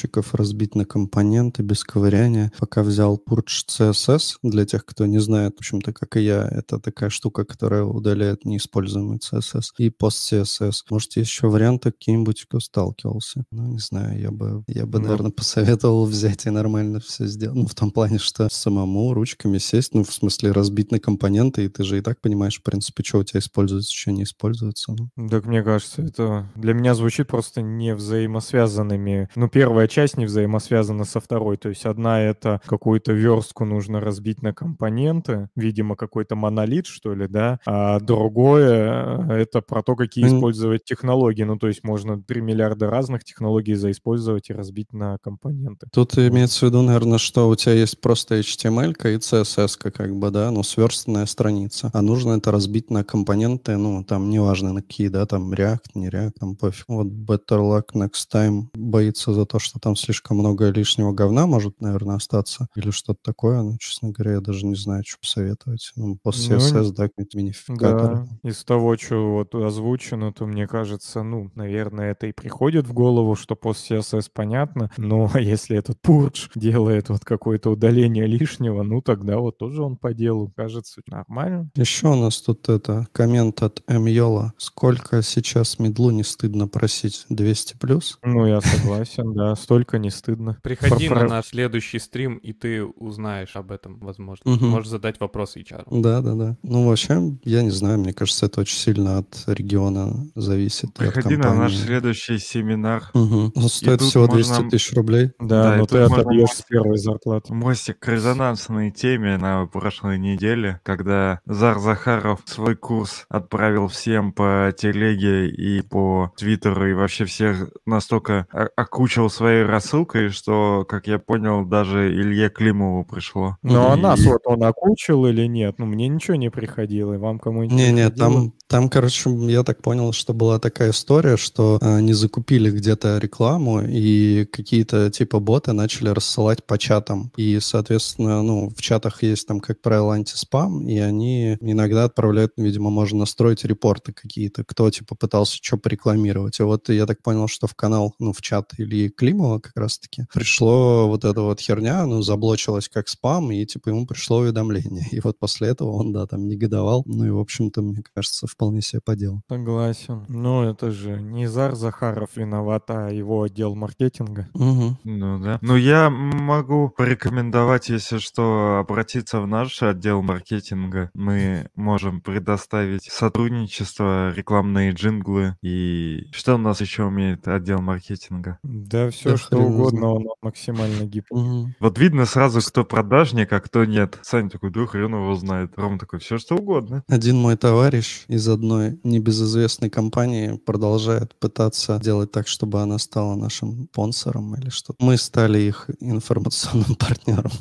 подрядчиков разбить на компоненты без ковыряния. Пока взял Purge CSS. Для тех, кто не знает, в общем-то, как и я, это такая штука, которая удаляет неиспользуемый CSS. И пост CSS. Может, есть еще варианты какие-нибудь, кто сталкивался? Ну, не знаю, я бы, я бы, Ну. наверное, посоветовал взять и нормально все сделать. Ну, в том плане, что самому ручками сесть, ну, в смысле, разбить на компоненты, и ты же и так понимаешь, в принципе, что у тебя используется, что не используется. Ну, Так мне кажется, это для меня звучит просто не взаимосвязанными. Ну, первая часть не взаимосвязана со второй. То есть одна это какую-то верстку нужно разбить на компоненты, видимо, какой-то монолит, что ли, да, а другое э, это про то, какие М. использовать технологии. Ну, то есть можно 3 миллиарда разных технологий заиспользовать и разбить на компоненты. Тут имеется в виду, наверное, что у тебя есть просто HTML и CSS, как бы, да, ну, сверстанная страница. А нужно это разбить на компоненты, ну, там, неважно на какие, да, там, React, не React, там, пофиг. Вот Better Luck Next Time боится за то, что там слишком много лишнего говна может, наверное, остаться. Или что-то такое. Ну, честно говоря, я даже не знаю, что посоветовать. Ну, после Ну, CSS, да, какие-нибудь минификаторы. Да, из того, что вот озвучено, то мне кажется, ну, наверное, это и приходит в голову, что пост CSS понятно, но если этот Purge делает вот какое-то удаление лишнего, ну, тогда вот тоже он по делу, кажется, нормально. Еще у нас тут это коммент от М. Йола. Сколько сейчас медлу не стыдно просить? 200 плюс? Ну, я согласен, да, столько не стыдно. Приходи Про- на наш следующий стрим, и ты узнаешь об этом, возможно. Мгм. Можешь задать вопрос HR. Да, да, да. Ну, вообще, я не знаю, мне кажется, это очень сильно от региона зависит. Приходи на наш следующий семинар. Мгм. Он стоит всего можно- 200 тысяч рублей. Да, Да, но ты можно отобьешь с мостик. первой зарплаты. Мостик к резонансной теме на прошлой неделе, когда Зар Захаров свой курс отправил всем по телеге и по твиттеру, и вообще всех настолько окучил своей рассылкой, что, как я понял, даже Илье Климову пришло. Ну, а И- нас вот он окучил или нет? Ну, мне ничего не приходило, и вам кому-нибудь Не-не, приходило? там, там, короче, я так понял, что была такая история, что э, они закупили где-то рекламу, и какие-то типа боты начали рассылать по чатам. И, соответственно, ну, в чатах есть там, как правило, антиспам, и они иногда отправляют, видимо, можно настроить репорты какие-то, кто, типа, пытался что порекламировать. И вот я так понял, что в канал, ну, в чат Ильи Климова как раз-таки пришло вот эта вот херня, ну, заблочилась как спам, и, типа, ему пришло уведомление. И вот после этого он, да, там негодовал. Ну, и, в общем-то, мне кажется, вполне себе по делу. Согласен. Ну, это же не Зар Захаров виноват, а его отдел маркетинга. Мгм. Ну да. Ну я могу порекомендовать, если что, обратиться в наш отдел маркетинга. Мы можем предоставить сотрудничество, рекламные джинглы. И что у нас еще умеет отдел маркетинга? Да, все Что угодно, он максимально гибкий. Вот видно сразу, кто продажник, а кто нет. Саня такой, да хрен его знает. Ром такой, все что угодно. Один мой товарищ из одной небезызвестной компании продолжает пытаться делать так, чтобы она стала нашим спонсором или что. Мы стали их информационным партнером,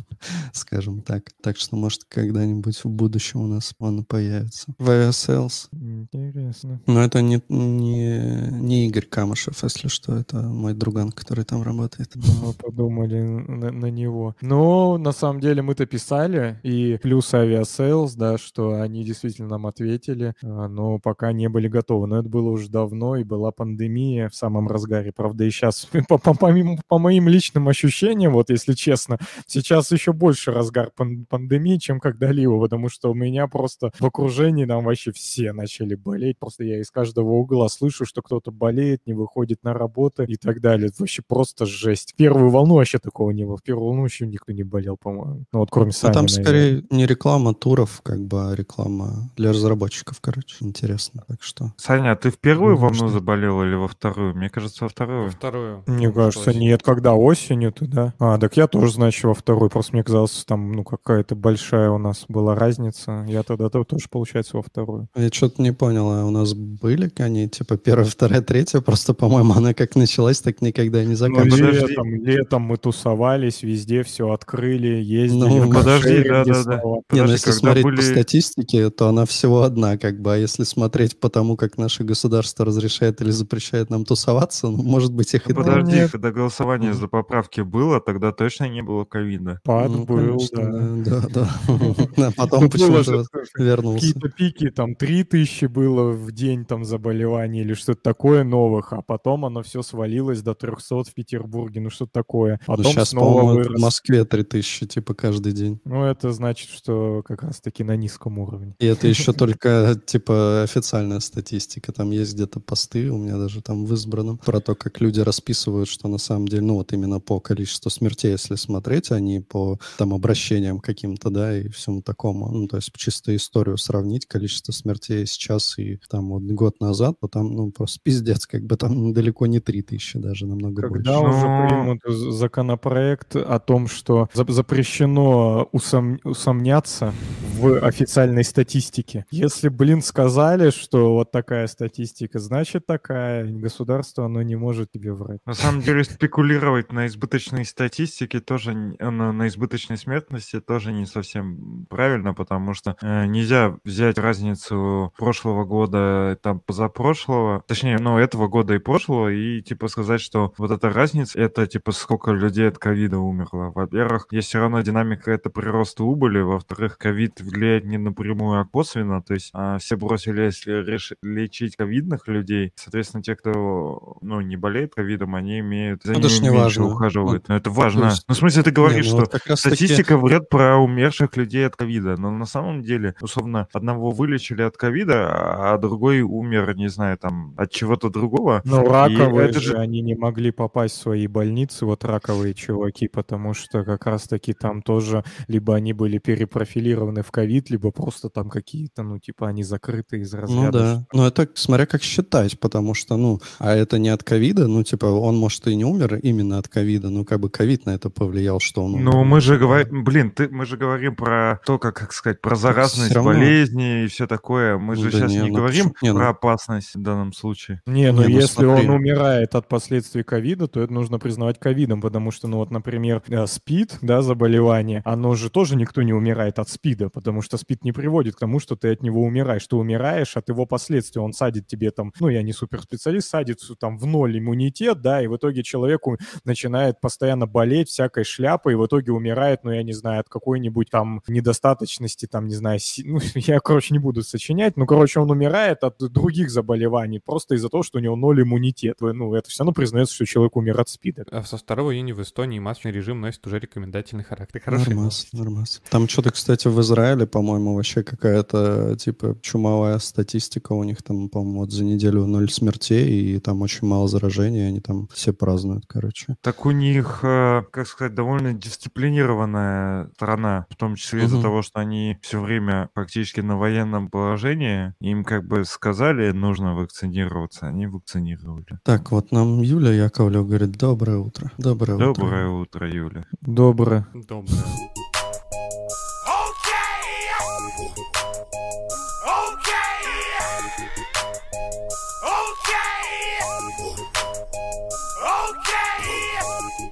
скажем так. Так что, может, когда-нибудь в будущем у нас он появится. Aviasales. Интересно. Интересно. Но это не, не, не Игорь Камышев, если что, это мой друган, который там работает. Мы подумали на, на него. Но на самом деле мы-то писали, и плюс Aviasales, да, что они действительно нам ответили, а, но пока не были готовы. Но это было уже давно, и была пандемия в самом разгаре. Правда, и сейчас, по, по, по, по моим личным ощущениям, вот если честно, сейчас еще больше разгар пан пандемии, чем когда-либо, потому что у меня просто в окружении там вообще все начали болеть. Просто я из каждого угла слышу, что кто-то болеет, не выходит на работу и так далее. Вообще просто жесть. В первую волну вообще такого не было. В первую волну еще никто не болел, по-моему. Ну вот кроме Сани, Ну, там наверное. скорее не реклама туров, как бы, а реклама для разработчиков, короче. Интересно, так что... Саня, а ты в первую Ну, волну что? заболел или во вторую? Мне кажется, во вторую. Вторую. Мне кажется, что нет, когда осенью-то, да. А, так я тоже, значит, во второй. Просто мне казалось, там, ну, какая-то большая у нас была разница. Я тогда то- тоже, получается, во вторую. Я что-то не понял, а у нас были они, типа, первая, вторая, третья, просто, по-моему, она как началась, так никогда и не Ну, заканчивалась. Подожди. летом, летом мы тусовались, везде все открыли, ездили. Ну, в подожди, каршеринге да-да-да. снова. Не, ну Подожди, если смотреть были- по статистике, то она всего одна, как бы. А если смотреть по тому, как наше государство разрешает или запрещает нам тусоваться, ну, может быть, их и Ну, подожди, нет. когда голосование за поправки было, тогда точно не было ковида. Пад Ну, был, конечно, да. да. Да, да. А потом Ну, почему-то вернулся. Какие-то пики, там, 3000 было в день там заболеваний или что-то такое новых, а потом оно все свалилось до 300 в Петербурге, ну что такое. Ну, Потом сейчас, снова вырос. в Москве 3000, типа, каждый день. Ну, это значит, что как раз-таки на низком уровне. И это еще только, типа, официальная статистика. Там есть где-то посты, у меня даже там в избранном, про то, как люди расписывают, что на самом деле, ну, вот именно по количеству смертей, если смотреть, а не по, там, обращениям каким-то, да, и всему такому. Ну, то есть чисто историю сравнить, количество смертей сейчас и там вот год назад, то там, ну, просто пиздец, как бы там далеко не 3000 даже, намного Когда больше. Уже Ну- примут законопроект о том, что за- запрещено усом- усомняться в официальной статистике. Если, блин, сказали, что вот такая статистика, значит такая. Государство, оно не может тебе врать. На самом деле спекулировать на избыточной статистике тоже, на, на избыточной смертности тоже не совсем правильно, потому что э, нельзя взять разницу прошлого года, там, позапрошлого, точнее, ну, этого года и прошлого, и, типа, сказать, что вот эта разница, это, типа, сколько людей от ковида умерло. Во-первых, есть все равно динамика это прироста убыли, во-вторых, ковид влияет не напрямую, а косвенно, то есть а, все бросились реш- лечить ковидных людей, соответственно, те, кто, ну, не болеет ковидом, они имеют, за Ну, ними меньше важно. ухаживают. Ну, Но это важно. есть- Ну, в смысле, ты говоришь, Не, ну что вот раз таки- статистика врет про умерших людей от ковида, но на самом деле, условно, одного вылечили от ковида, а другой умер, не знаю, там, от чего-то другого. Но И раковые это же, же- они не могли попасть свои больницы, вот раковые чуваки, потому что как раз-таки там тоже либо они были перепрофилированы в ковид, либо просто там какие-то, ну, типа, они закрыты из разряда. Ну да. Но это смотря как считать, потому что, ну, а это не от ковида, ну, типа, он, может, и не умер именно от ковида, ну, как бы ковид на это повлиял, что он умер. Ну, мы же говорим, блин, ты, мы же говорим про то, как, как сказать, про заразность равно. болезни и все такое. Мы же Да сейчас не, не ну говорим не, ну- про опасность в данном случае. Не, ну Не, ну если смотри. он умирает от последствий ковида, то нужно признавать ковидом, потому что, ну вот, например, э, СПИД, да, заболевание, оно же тоже никто не умирает от СПИДа, потому что СПИД не приводит к тому, что ты от него умираешь. Ты умираешь от его последствий. Он садит тебе там, ну я не суперспециалист, садит там в ноль иммунитет, да, и в итоге человеку начинает постоянно болеть всякой шляпой, и в итоге умирает, ну я не знаю, от какой-нибудь там недостаточности, там, не знаю, си- ну я, короче, не буду сочинять, ну, короче, он умирает от других заболеваний просто из-за того, что у него ноль иммунитет. Ну, это все равно признается, что человек умер от СПИДа. А со 2 июня в Эстонии масочный режим носит уже рекомендательный характер. Хорошая Нормас, новость. нормас. Там что-то, кстати, в Израиле, по-моему, вообще какая-то, типа, чумовая статистика у них там, по-моему, вот за неделю ноль смертей, и там очень мало заражений, они там все празднуют, короче. Так у них, э, как сказать, довольно дисциплинированная страна, в том числе из-за Мгм. того, что они все время практически на военном положении. Им как бы сказали, нужно вакцинироваться, они вакцинировали. Так, вот нам Юля Яковлев говорит, доброе утро. Доброе, Доброе утро. утро, Юля. Добро. Доброе.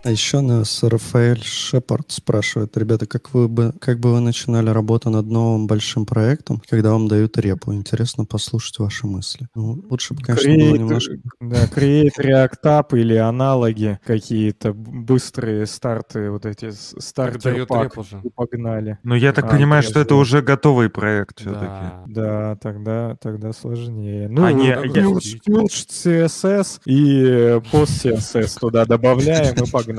А еще нас Рафаэль Шепард спрашивает, ребята, как вы бы, как бы вы начинали работу над новым большим проектом, когда вам дают репу? Интересно послушать ваши мысли. Ну, лучше бы, конечно, было Create, немножко... да, Create, React App или аналоги какие-то, быстрые старты, вот эти стартер пак, погнали. Но я так А, понимаю, что это уже готовый проект все-таки. Да. Да, тогда, тогда сложнее. Ну, А не- ну, я- CSS и пост CSS туда добавляем и погнали.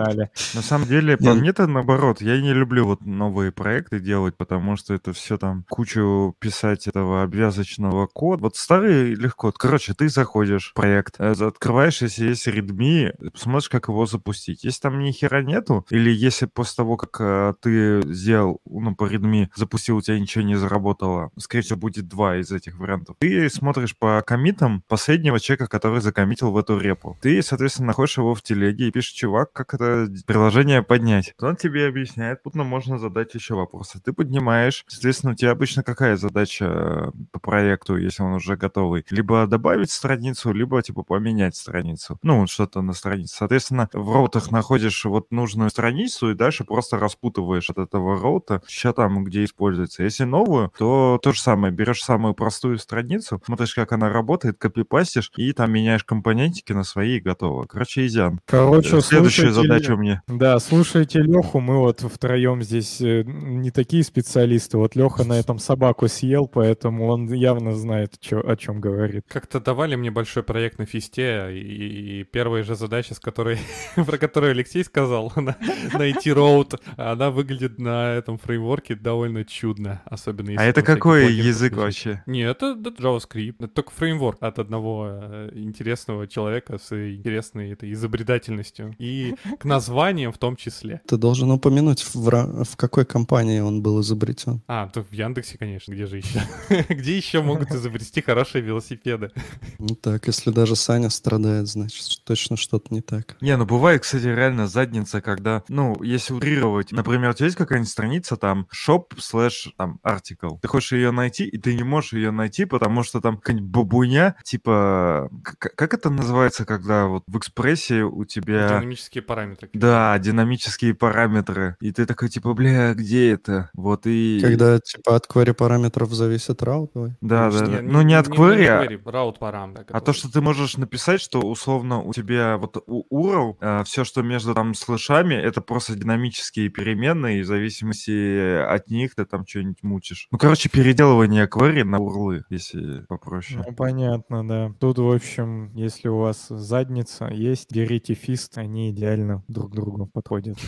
На самом деле, по мне-то наоборот, я не люблю вот новые проекты делать, потому что это все там кучу писать этого обвязочного кода. Вот старый легко. Короче, ты заходишь в проект, э, открываешь, если есть readme, смотришь, как его запустить. Если там ни хера нету, или если после того, как э, ты сделал, ну, по readme, запустил, у тебя ничего не заработало, скорее всего, будет два из этих вариантов. Ты смотришь по комитам последнего человека, который закоммитил в эту репу. Ты, соответственно, находишь его в телеге и пишешь, чувак, как это приложение поднять. Он тебе объясняет, тут нам можно задать еще вопросы. Ты поднимаешь, соответственно, у тебя обычно какая задача э, по проекту, если он уже готовый? Либо добавить страницу, либо, типа, поменять страницу. Ну, что-то на странице. Соответственно, в роутах находишь вот нужную страницу и дальше просто распутываешь от этого роута, еще там, где используется. Если новую, то то же самое. Берешь самую простую страницу, смотришь, как она работает, копипастишь, и там меняешь компонентики на свои и готово. Короче, изян. Короче, Следующая задача Ле- у меня. Да, слушайте Леху, мы вот втроем здесь э, не такие специалисты. Вот Леха на этом собаку съел, поэтому он явно знает, чё- о чем говорит. Как-то давали мне большой проект на фисте, и, и первая же задача, с которой, про которую Алексей сказал, она- найти роут, она выглядит на этом фреймворке довольно чудно, особенно если А это какой язык подключить. вообще? Нет, это, это JavaScript. Это только фреймворк от одного э, интересного человека с интересной этой изобретательностью. И к названиям в том числе. Ты должен упомянуть, в, ра- в какой компании он был изобретен. А, то в Яндексе, конечно, где же еще? Где еще могут изобрести хорошие велосипеды? Ну так, если даже Саня страдает, значит, точно что-то не так. Не, ну бывает, кстати, реально задница, когда, ну, если утрировать, например, у тебя есть какая-нибудь страница, там, shop slash, там, article. Ты хочешь ее найти, и ты не можешь ее найти, потому что там какая-нибудь бабуня, типа, как это называется, когда вот в экспрессе у тебя... Динамические параметры. Да, динамические параметры. И ты такой, типа, бля, где это? Вот и... Когда, типа, от query параметров зависит раут твой? Да, да, да. Ну, не от query, а- route параметр. А то, что ты можешь написать, что условно у тебя вот у URL, все, что между там слэшами, это просто динамические переменные, и в зависимости от них ты там что-нибудь мучишь. Ну, короче, переделывание query на урлы, если попроще. Ну, понятно, да. Тут, в общем, если у вас задница есть, берите фист, они идеально друг другу подходят.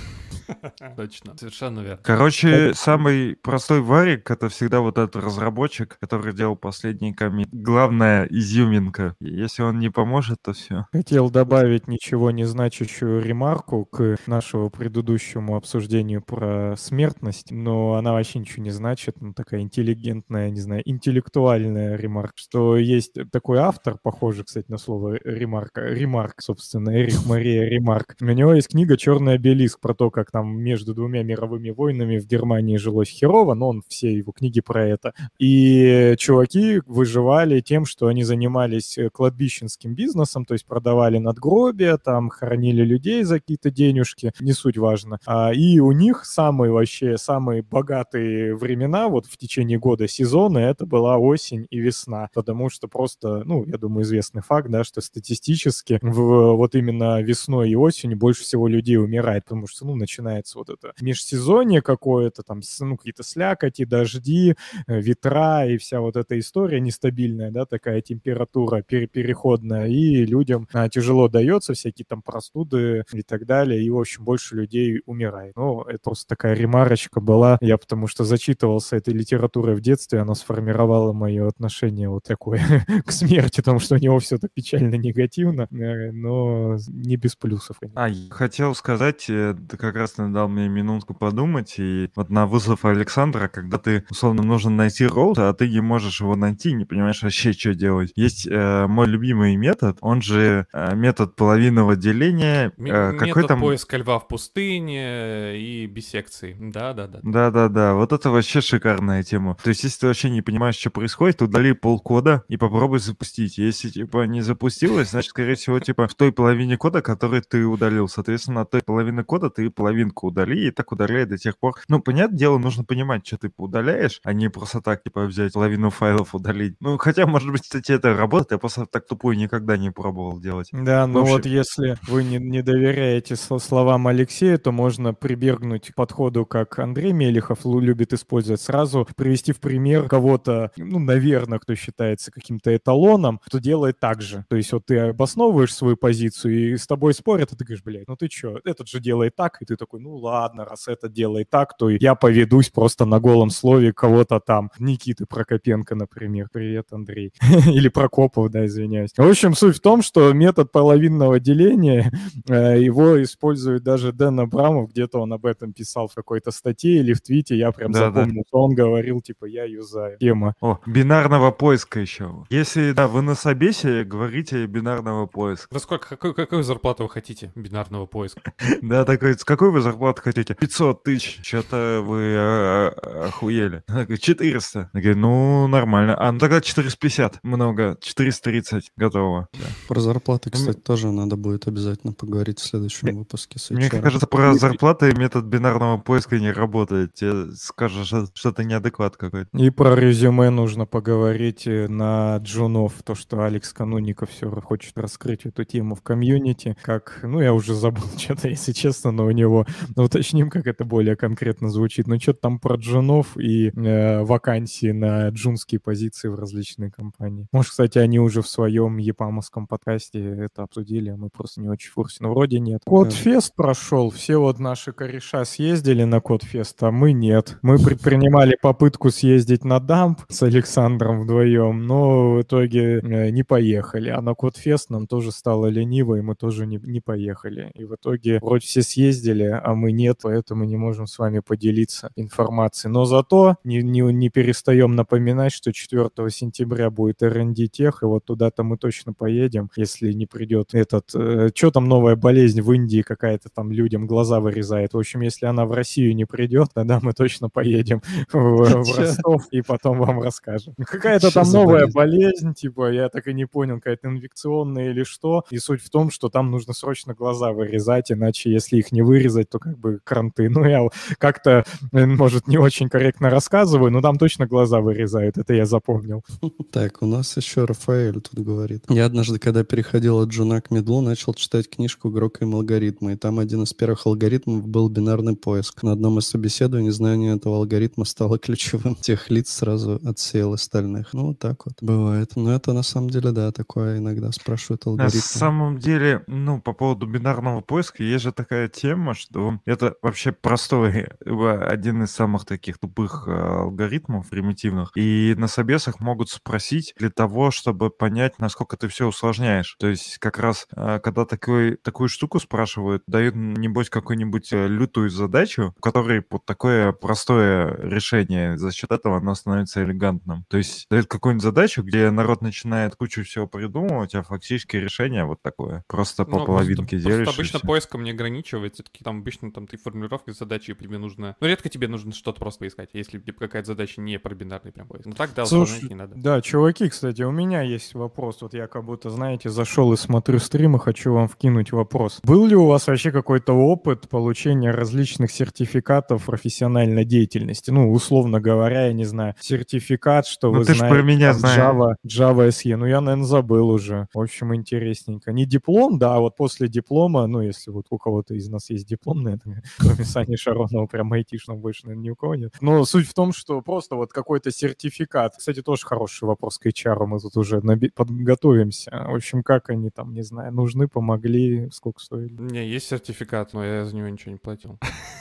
Точно. Совершенно верно. Короче, самый простой варик — это всегда вот этот разработчик, который делал последний комит. Главная изюминка. Если он не поможет, то все. Хотел добавить ничего не значащую ремарку к нашему предыдущему обсуждению про смертность, но она вообще ничего не значит. Ну, такая интеллигентная, не знаю, интеллектуальная ремарка, что есть такой автор, похожий, кстати, на слово ремарка, ремарк, собственно, Эрих Мария Ремарк. У него есть книга «Черный обелиск» про то, как там между двумя мировыми войнами в Германии жилось херово, но он все его книги про это. И чуваки выживали тем, что они занимались э, кладбищенским бизнесом, то есть продавали надгробия, там хоронили людей за какие-то денежки, не суть важно. А, и у них самые вообще, самые богатые времена вот в течение года сезона это была осень и весна, потому что просто, ну, я думаю, известный факт, да, что статистически в, вот именно весной и осенью больше всего людей умирает, потому что, ну, начинается вот это межсезонье какое-то, там, ну, какие-то слякоти, дожди, э, ветра и вся вот эта история нестабильная, да, такая температура пере- переходная, и людям а, тяжело дается, всякие там простуды и так далее, и, в общем, больше людей умирает. Ну, это просто такая ремарочка была, я потому что зачитывался этой литературой в детстве, она сформировала мое отношение вот такое к смерти, потому что у него все так печально негативно, э, но не без плюсов. А, хотел сказать, э, ты как раз дал мне минутку подумать, и вот на вызов Александра, когда ты, условно, нужно найти роут, а ты не можешь его найти, не понимаешь вообще, что делать. Есть э, мой любимый метод, он же э, метод половинного деления. Э, какой Метод там... поиска льва в пустыне и биссекции. Да-да-да. Да-да-да, вот это вообще шикарная тема. То есть, если ты вообще не понимаешь, что происходит, удали полкода и попробуй запустить. Если, типа, не запустилось, значит, скорее всего, типа, в той половине кода, который ты удалил. Соответственно, от той половины кода ты половинку удали, и так удаляй до тех пор. Ну, понятное дело, нужно понимать, что ты удаляешь, а не просто так, типа, взять половину файлов удалить. Ну, хотя, может быть, кстати, это работает, я просто так тупой никогда не пробовал делать. Да, общем- вот если вы не, не доверяете сл- словам Алексея, то можно прибегнуть к подходу, как Андрей Мелехов любит использовать, сразу привести в пример кого-то, ну, наверное, кто считается каким-то эталоном, кто делает так же. То есть вот ты обосновываешь свою позицию, и с тобой спорят, и ты говоришь, блядь, ну ты чё, этот же делает так, и ты такой, ну ладно, раз этот делает так, то я поведусь просто на голом слове кого-то там. Никиты Прокопенко, например. Привет, Андрей. Или Прокопов, да, извиняюсь. В общем, суть в том, что метод половинного деления, э, его использует даже Дэн Абрамов, где-то он об этом писал в какой-то статье или в твите, я прям Да-да. запомнил, что он говорил, типа, я юзаю. Тема. О, бинарного поиска еще. Если, да, вы на собесе, говорите бинарного поиска. Вы сколько, какую, какую зарплату вы хотите бинарного поиска? Да, такой, с какой вы зарплаты хотите? 500 тысяч. Что-то вы а, а, охуели. Она говорит, 400. Я говорю, ну, нормально. А, ну тогда 450. Много. 430. Готово. Про зарплаты, кстати, тоже надо будет обязательно поговорить в следующем выпуске с Мне кажется, про зарплаты метод бинарного поиска не работает. Тебе скажешь, что- это неадекват какой-то. И про резюме нужно поговорить э, на джунов, то, что Алекс Кануников все хочет раскрыть эту тему в комьюнити, как, ну, я уже забыл что-то, если честно, но у него, ну, уточним, как это более конкретно звучит, но что-то там про джунов и э, вакансии на джунские позиции в различные компании. Может, кстати, они уже в своем епамовском подкасте это обсудили, а мы просто не очень в курсе, но вроде нет. Кодфест прошел, все вот наши кореша съездили на Кодфест, а мы нет. Мы предпринимали попытку съездить на дамп с Александром вдвоем, но в итоге э, не поехали. А на Кодфест нам тоже стало лениво, и мы тоже не, не поехали. И в итоге вроде все съездили, а мы нет, поэтому не можем с вами поделиться информацией. Но зато не, не, не перестаем напоминать, что 4 сентября будет R&D тех, и вот туда-то мы точно поедем, если не придет этот... Э, что там новая болезнь в Индии какая-то там людям глаза вырезает. В общем, если она в Россию не придет, тогда мы точно поедем в, в? Ростов и потом вам расскажем. Ну, Какая-то там новая болезнь? болезнь, типа, я так и не понял, какая-то инфекционная или что. И суть в том, что там нужно срочно глаза вырезать, иначе если их не вырезать, то как бы кранты. Ну, я как-то, может, не очень корректно рассказываю, но там точно глаза вырезают, это я запомнил. Так, у нас еще Рафаэль тут говорит. Я однажды, когда переходил от джуна к медлу, начал читать книжку «Грокаем алгоритмы», и там один из первых алгоритмов был бинарный поиск. На одном из собеседований знание этого алгоритма стало ключевым. Тех лиц сразу отсеял остальных. Ну, вот так вот бывает. Но это на самом деле, да, такое иногда спрашивают На алгоритмы. самом деле, ну, по поводу бинарного поиска, есть же такая тема, что это вообще простой, один из самых таких тупых э, алгоритмов примитивных. И на собесах могут спросить для того, чтобы понять, насколько ты все усложняешь. То есть как раз, э, когда такой, такую штуку спрашивают, дают, небось, какую-нибудь э, лютую задачу, в которой под такое простое решение, за счет этого оно становится элегантным. То есть дают какую-нибудь задачу, где народ начинает кучу всего придумывать, а фактически решение вот такое. Просто по Ну, половинке делишь. Обычно поиском не ограничивается. Таки там обычно там ты формулировки задачи, и тебе нужно... Ну, редко тебе нужно что-то просто поискать, если типа, какая-то задача не про бинарный прям поиск. Ну так, да, Слушай, не надо. Да, чуваки, кстати, у меня есть вопрос. Вот я как будто, знаете, зашел и смотрю стрим и хочу вам вкинуть вопрос. Был ли у вас вообще какой-то опыт получения различных сертификатов профессиональной деятельности? Ну, условно говоря, я не знаю, сертификат, что Ну, вы ты знаете, про меня там, знаешь. Java, Java SE. Ну, я, наверное, забыл уже. В общем, интересненько. Не диплом, да, а вот после диплома, ну, если вот у кого-то из нас есть диплом, наверное, кроме Сани Шаронова, прям айтишного больше, наверное, ни у кого нет. Но суть в том, что просто вот какой-то сертификат. Кстати, тоже хороший вопрос к HR, мы тут уже наби- подготовимся. В общем, как они там, не знаю, нужны, помогли, сколько стоили? У меня есть сертификат, но я за него ничего не платил.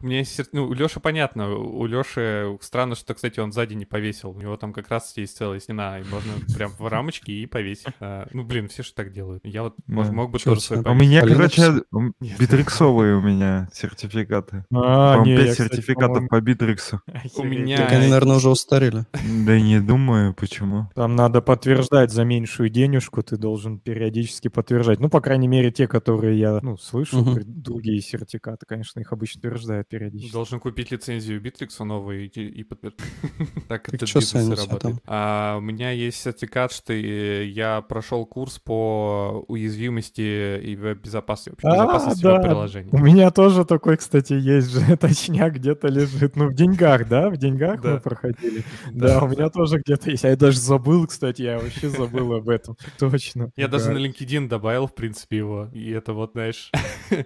У меня есть... сер- Ну, у Лёши понятно. У Лёши странно, что, кстати, он сзади не повесил. У него там как раз есть целая стена, и можно прям в рамочке и повесить. А, Ну, блин, все же так делают. Я вот мог бы тоже свой Сэм? У меня, короче, Нет. битриксовые у меня сертификаты. А, По-моему, не, 5 я, кстати, сертификатов по битриксу. У меня- Так они, наверное, уже устарели. Да не думаю, почему. Там надо подтверждать за меньшую денежку, ты должен периодически подтверждать. Ну, по крайней мере, те, которые я, ну, слышу, Мгм. другие сертификаты, конечно, их обычно утверждают периодически. Должен купить лицензию Битрикса новую и, и подтвердить. Так это бизнес тебя работает. А, у меня есть сертификат, что э, я прошел курс по уязвимости и веб-безопасности, вообще, А, безопасности да. веб-приложений. У меня тоже такой, кстати, есть же. Точняк где-то лежит. Ну, в деньгах, да? В деньгах Да. мы проходили. Да, у меня тоже где-то есть. А я даже забыл, кстати, я вообще забыл об этом. Точно. Я даже Да. на LinkedIn добавил, в принципе, его. И это вот, знаешь...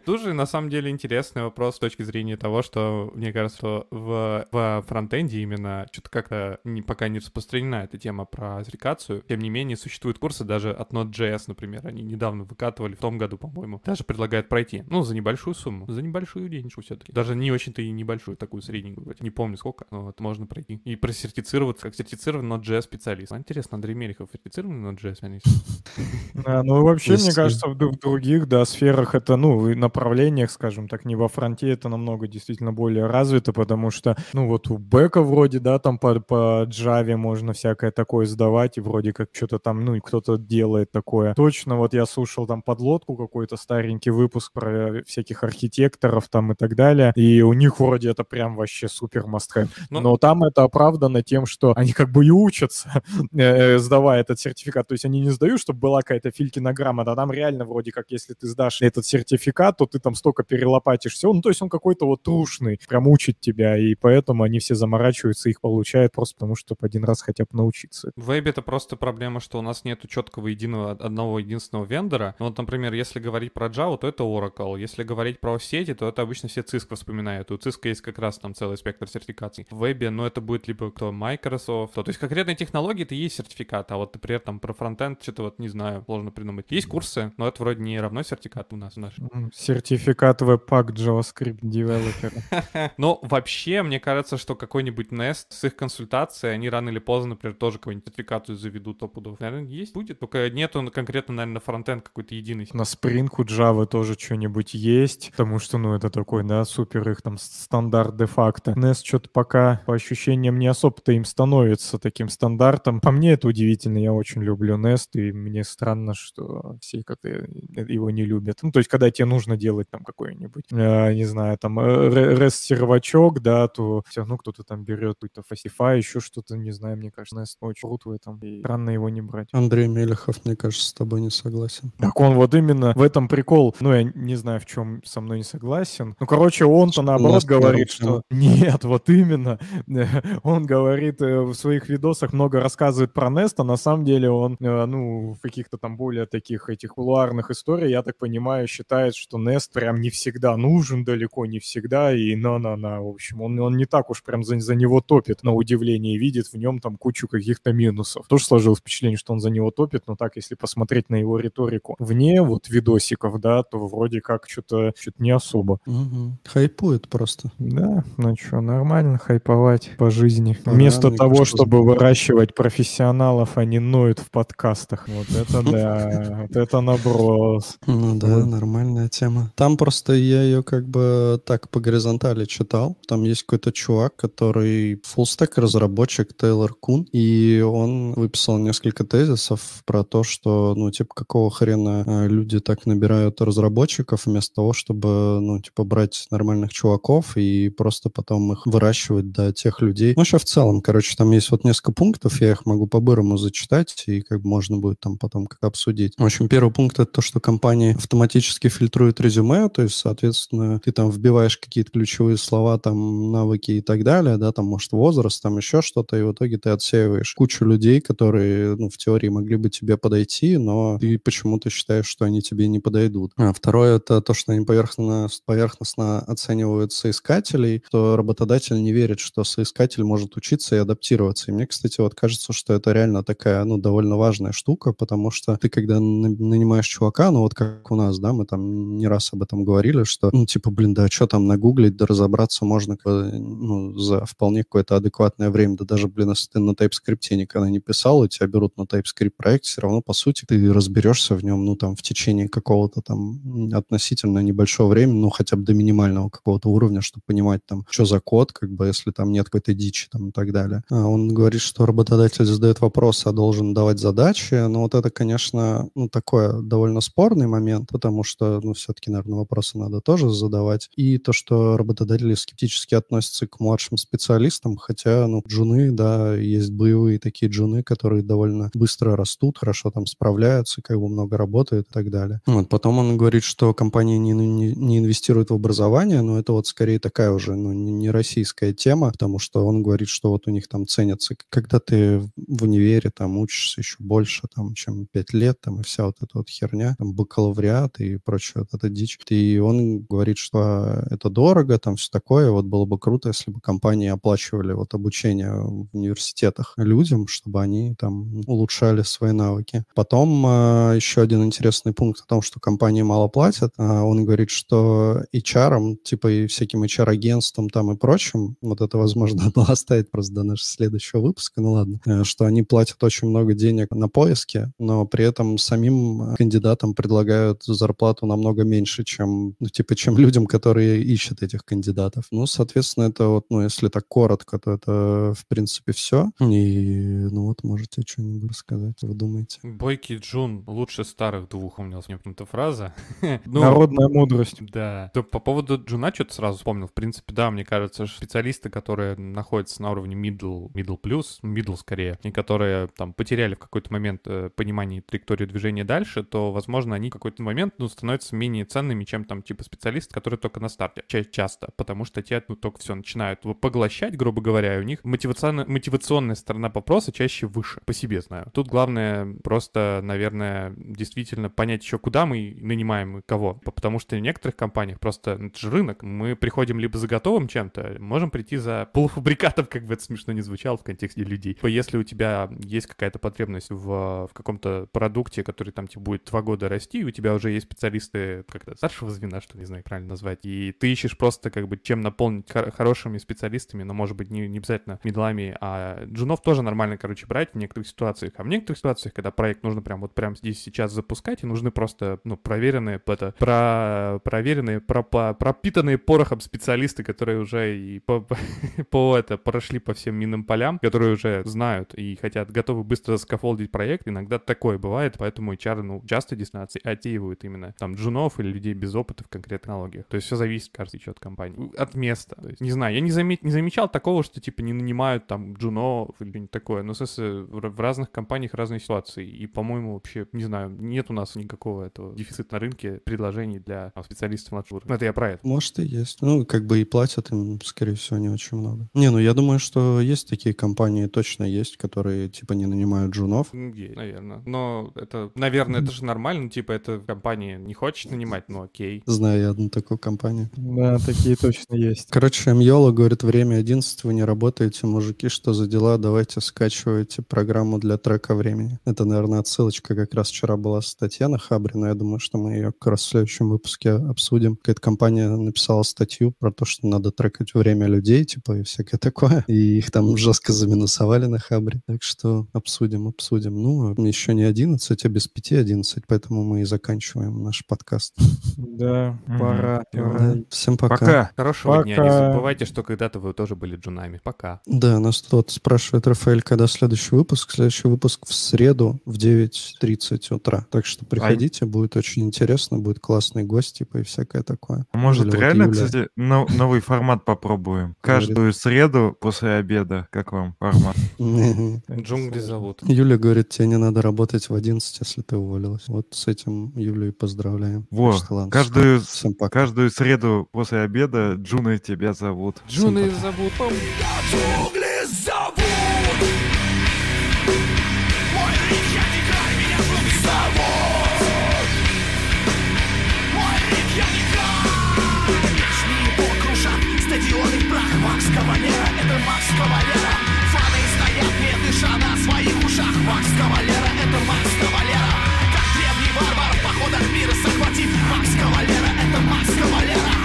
Тоже, на самом деле, интересный вопрос с точки зрения того, что, мне кажется, что в, в фронтенде именно что-то как-то не, пока не распространена эта тема про сертификацию. Тем не менее, существуют курсы даже от Node.js, например. Они недавно выкатывали, в том году, по-моему. Даже предлагают пройти. Ну, за небольшую сумму. За небольшую денежку все-таки. Даже не очень-то и небольшую, такую средненькую. вроде. Не помню сколько, но вот можно пройти. И просертифицироваться как сертифицированный Node.js специалист. А, Интересно, Андрей Мелехов сертифицированный Node.js специалист? Да, ну вообще, мне кажется, в, других, да, сферах это, ну, направлениях, скажем так, не во фронте, это намного действительно более развито, потому что, ну, вот у Бэка вроде, да, там по, по Java можно всякое такое сдавать, и вроде как что-то там, ну, и кто-то делает такое. Точно, вот я слушал там подлодку какой-то старенький выпуск про всяких архитекторов там и так далее, и у них вроде это прям вообще супер must have. Ну- Но там это оправдано тем, что они как бы и учатся, э, сдавая этот сертификат. То есть они не сдают, чтобы была какая-то филькина грамота, а там реально вроде как, если ты сдашь этот сертификат, то ты там столько перелопатишь всего. Ну, то есть он какой-то вот трушный, прям учит тебя, и поэтому они все заморачиваются, их получают просто потому, чтобы один раз хотя бы научиться. В вебе это просто проблема, что у нас нету четкого единого одного единственного вендора. Вот, например, если говорить про Java, то это Oracle. Если говорить про сети, то это обычно все Cisco вспоминают. У Cisco есть как раз там целый спектр сертификаций. В вебе, ну, это будет либо кто Microsoft. То есть конкретные технологии это и есть сертификат, а вот, например, там про фронтенд что-то вот не знаю, сложно придумать. Есть курсы, но это вроде не равно сертификату у нас. М, Сертификат Webpack JavaScript Developer. Но вообще, мне кажется, что какой-нибудь Nest с их консультацией, они рано или поздно, например, тоже какую-нибудь сертификацию заведут топудов. Наверное, есть, будет. Только нету конкретно, наверное, на фронтенд какой-то единый. На Spring у Java тоже что-нибудь есть, потому что, ну, это такой, да, супер их там стандарт де-факто. Nest что-то пока, по ощущениям, не особо-то им становится таким стандартом. По мне это удивительно, я очень люблю Nest, и мне странно, что все как-то его не любят. Ну, то есть, когда тебе нужно делать там какой-нибудь, э, не знаю, там, REST-сервачок, да, то все равно кто-то там берет какой-то Fastify, еще что-то, не знаю, мне кажется, Nest очень крут в этом, и странно его не брать. Андрей Мелехов, мне кажется, с тобой не согласен. Так он вот именно в этом прикол. Ну, я не знаю, в чем со мной не согласен. Ну, короче, он-то наоборот говорит, что нет, вот именно. Он говорит э, в своих видосах много рассказывает про Nest, а на самом деле он, э, ну, в каких-то там более таких этих кулуарных историях, я так понимаю, считает, что Nest прям не всегда нужен, далеко не всегда, и на-на-на, в общем, он, он не так уж прям за, за него топит, на удивление, и видит в нем там кучу каких-то минусов. Тоже сложилось впечатление, что он за него топит, но так, если посмотреть на его риторику вне вот видосиков, да, то вроде как что-то что не особо. Мгм. Хайпует просто. Да, ну что, нормально хайповать по жизни. Да, Вместо мне того, кажется, чтобы здорово. выращивать профессионалов, они ноют в подкастах. Вот это да, вот это наброс. Ну да, нормальная тема. Там просто я ее как бы так по горизонтали читал. Там есть какой-то чувак, который фуллстек разработчик Тейлор Кун, и он выписал несколько тезисов про то, что, ну, типа, какого хрена э, люди так набирают разработчиков вместо того, чтобы, ну, типа, брать нормальных чуваков и просто потом их выращивать до тех людей. Ну, еще в целом, короче, там есть вот несколько пунктов, я их могу по-бырому зачитать, и как бы можно будет там потом как обсудить. В общем, первый пункт это то, что компании автоматически фильтруют резюме, то есть, соответственно, ты там вбиваешь какие-то ключевые слова, там, навыки и так далее, да, там, может, возраст, там еще что-то, и в итоге ты отсеиваешь кучу людей, которые, ну, в теории могли бы тебе подойти, но ты почему-то считаешь, что они тебе не подойдут. А второе это то, что они поверхностно, поверхностно оценивают соискателей, что работодатель не верит, что соискатель может учиться и адаптироваться. И мне, кстати, вот кажется, что это реально такая, ну, довольно важная штука, потому что ты, когда на- нанимаешь чувака, ну, вот как у нас, да, мы там не раз об этом говорили, что, ну, типа, блин, да что там нагуглить, да разобраться можно, ну, за вполне какое-то адекватное время, да даже, блин, если ты на TypeScript никогда не писал, и тебя берут на TypeScript проект, все равно, по сути, ты разберешься в нем, ну, там, в течение какого-то там м, относительно небольшого времени, ну, хотя бы до минимального какого-то уровня, чтобы понимать, там, что за код, как бы, если там нет какой-то дичи, там, и так далее. А он говорит, что работодатель задает вопрос, вопросы, а должен давать задачи. Но вот это, конечно, ну, такой довольно спорный момент, потому что, ну, все-таки, наверное, вопросы надо тоже задавать. И то, что работодатели скептически относятся к младшим специалистам, хотя, ну, джуны, да, есть боевые такие джуны, которые довольно быстро растут, хорошо там справляются, как бы много работают и так далее. Вот, потом он говорит, что компании не, не, не инвестируют в образование, но это вот скорее такая уже, ну, не российская тема, потому что он говорит, что вот у них там ценятся, когда ты в универе там учишься еще больше, там, чем 5 лет, там, и вся вот эта вот херня, там, бакалавриат и прочее, вот эта дичь. И он говорит, что это дорого, там, все такое, вот было бы круто, если бы компании оплачивали вот обучение в университетах людям, чтобы они там улучшали свои навыки. Потом э, еще один интересный пункт о том, что компании мало платят. Э, он говорит, что HR, типа и всяким HR-агентствам там и прочим, вот это, возможно, надо оставить просто до нашего следующего выпуска, ну ладно, э, что они платят очень много денег на поиски, но при этом самим кандидатам предлагают зарплату намного меньше, чем, ну, типа, чем людям, которые ищут этих кандидатов. Ну, соответственно, это вот, ну, если так коротко, то это, в принципе, все. И, ну, вот, можете что-нибудь рассказать, вы думаете? Бойкий Джун лучше старых двух, у меня возникнута фраза. ну, Народная мудрость. Да. То по поводу Джуна что-то сразу вспомнил. В принципе, да, мне кажется, специалисты, которые находятся на уровне middle, middle plus, middle скорее, и которые там потеряли в какой-то момент э, понимание траектории движения дальше, то, возможно, они в какой-то момент, ну, становятся менее ценными, чем там типа специалисты, которые только на старте. Ча- часто, потому что те, ну, только все начинают поглощать, грубо говоря, и у них мотивационная, мотивационная сторона вопроса чаще выше, по себе знаю. Тут главное просто, наверное, действительно понять еще, куда мы нанимаем кого, потому что в некоторых компаниях просто это же рынок, мы приходим либо за готовым чем-то, можем прийти за полуфабрикатом, как бы это смешно не звучало в контексте людей. Если у тебя есть какая-то потребность в, в каком-то продукте, который там тебе будет два года расти, и у тебя уже есть специалисты как-то старшего звена, что не знаю, правильно назвать, и ты ищешь просто как бы чем наполнить хорошими специалистами, но может быть не, не обязательно медлами, а джунов тоже нормально, короче, брать в некоторых ситуациях. А в некоторых ситуациях, когда проект нужно прям вот прям здесь сейчас запускать, и нужны просто, ну, проверенные, это, про, проверенные, про, пропитанные порохом специалисты, которые уже и по, по это прошли по всем минным полям, которые уже знают и хотят, готовы быстро скафолдить проект. Иногда такое бывает, поэтому HR, ну, часто действительно отеивают именно там джунов или людей без опыта в конкретных технологиях. То есть все зависит, кажется, еще от компании. От места. То есть, не знаю, я не, заме... не замечал такого, что типа не нанимают там джунов или что-нибудь такое. Но, в смысле, в разных компаниях разные ситуации. И, по-моему, вообще, не знаю, нет у нас никакого этого дефицита на рынке предложений для там, специалистов младшего. Ну, это я про это. Может и есть. Ну, как бы и платят им, скорее всего, не очень много. Не, ну я думаю, что есть такие компании, точно есть, которые типа не нанимают джунов. Есть, наверное. Но это, наверное, это же нормально, типа эта компания не хочет нанимать, ну окей. Знаю я одну такую компанию. Да, такие точно есть. Короче, Мьола говорит, время 11, вы не работаете, мужики, что за дела, давайте скачивайте программу для трека времени. Это, наверное, отсылочка как раз вчера была статья на Хабре, но я думаю, что мы ее как раз в следующем выпуске обсудим. Какая-то компания написала статью про то, что надо трекать время людей, типа, и всякое такое. И их там жестко заминусовали на Хабре. Так что обсудим, обсудим. Ну, еще не 11, а без 5 11, поэтому мы и заканчиваем наш подкаст. Да, пора. пора. Всем пока. Пока. Хорошего пока. дня. Не забывайте, что когда-то вы тоже были джунами. Пока. Да, нас тут спрашивает Рафаэль, когда следующий выпуск. Следующий выпуск в среду в 9.30 утра. Так что приходите, будет очень интересно, будет классный гость, типа, и всякое такое. Может, Или реально, вот кстати, но, новый формат попробуем? Каждую среду после обеда. Как вам формат? Джунгли зовут. Юля говорит, тебе не надо работать в 11, если ты уволилась. Вот с этим Юлю и поздравляем. Во, каждую, каждую среду после обеда Джуны тебя зовут. Джуны зовут. Джунгли зовут! Кавалера, это Макс Кавалера. Фаны стоят, не дыша на своих ушах. Макс Кавалера, это Макс Кавалера. Как древний варвар походах мира захватив Макс Кавалера, это Макс Кавалера.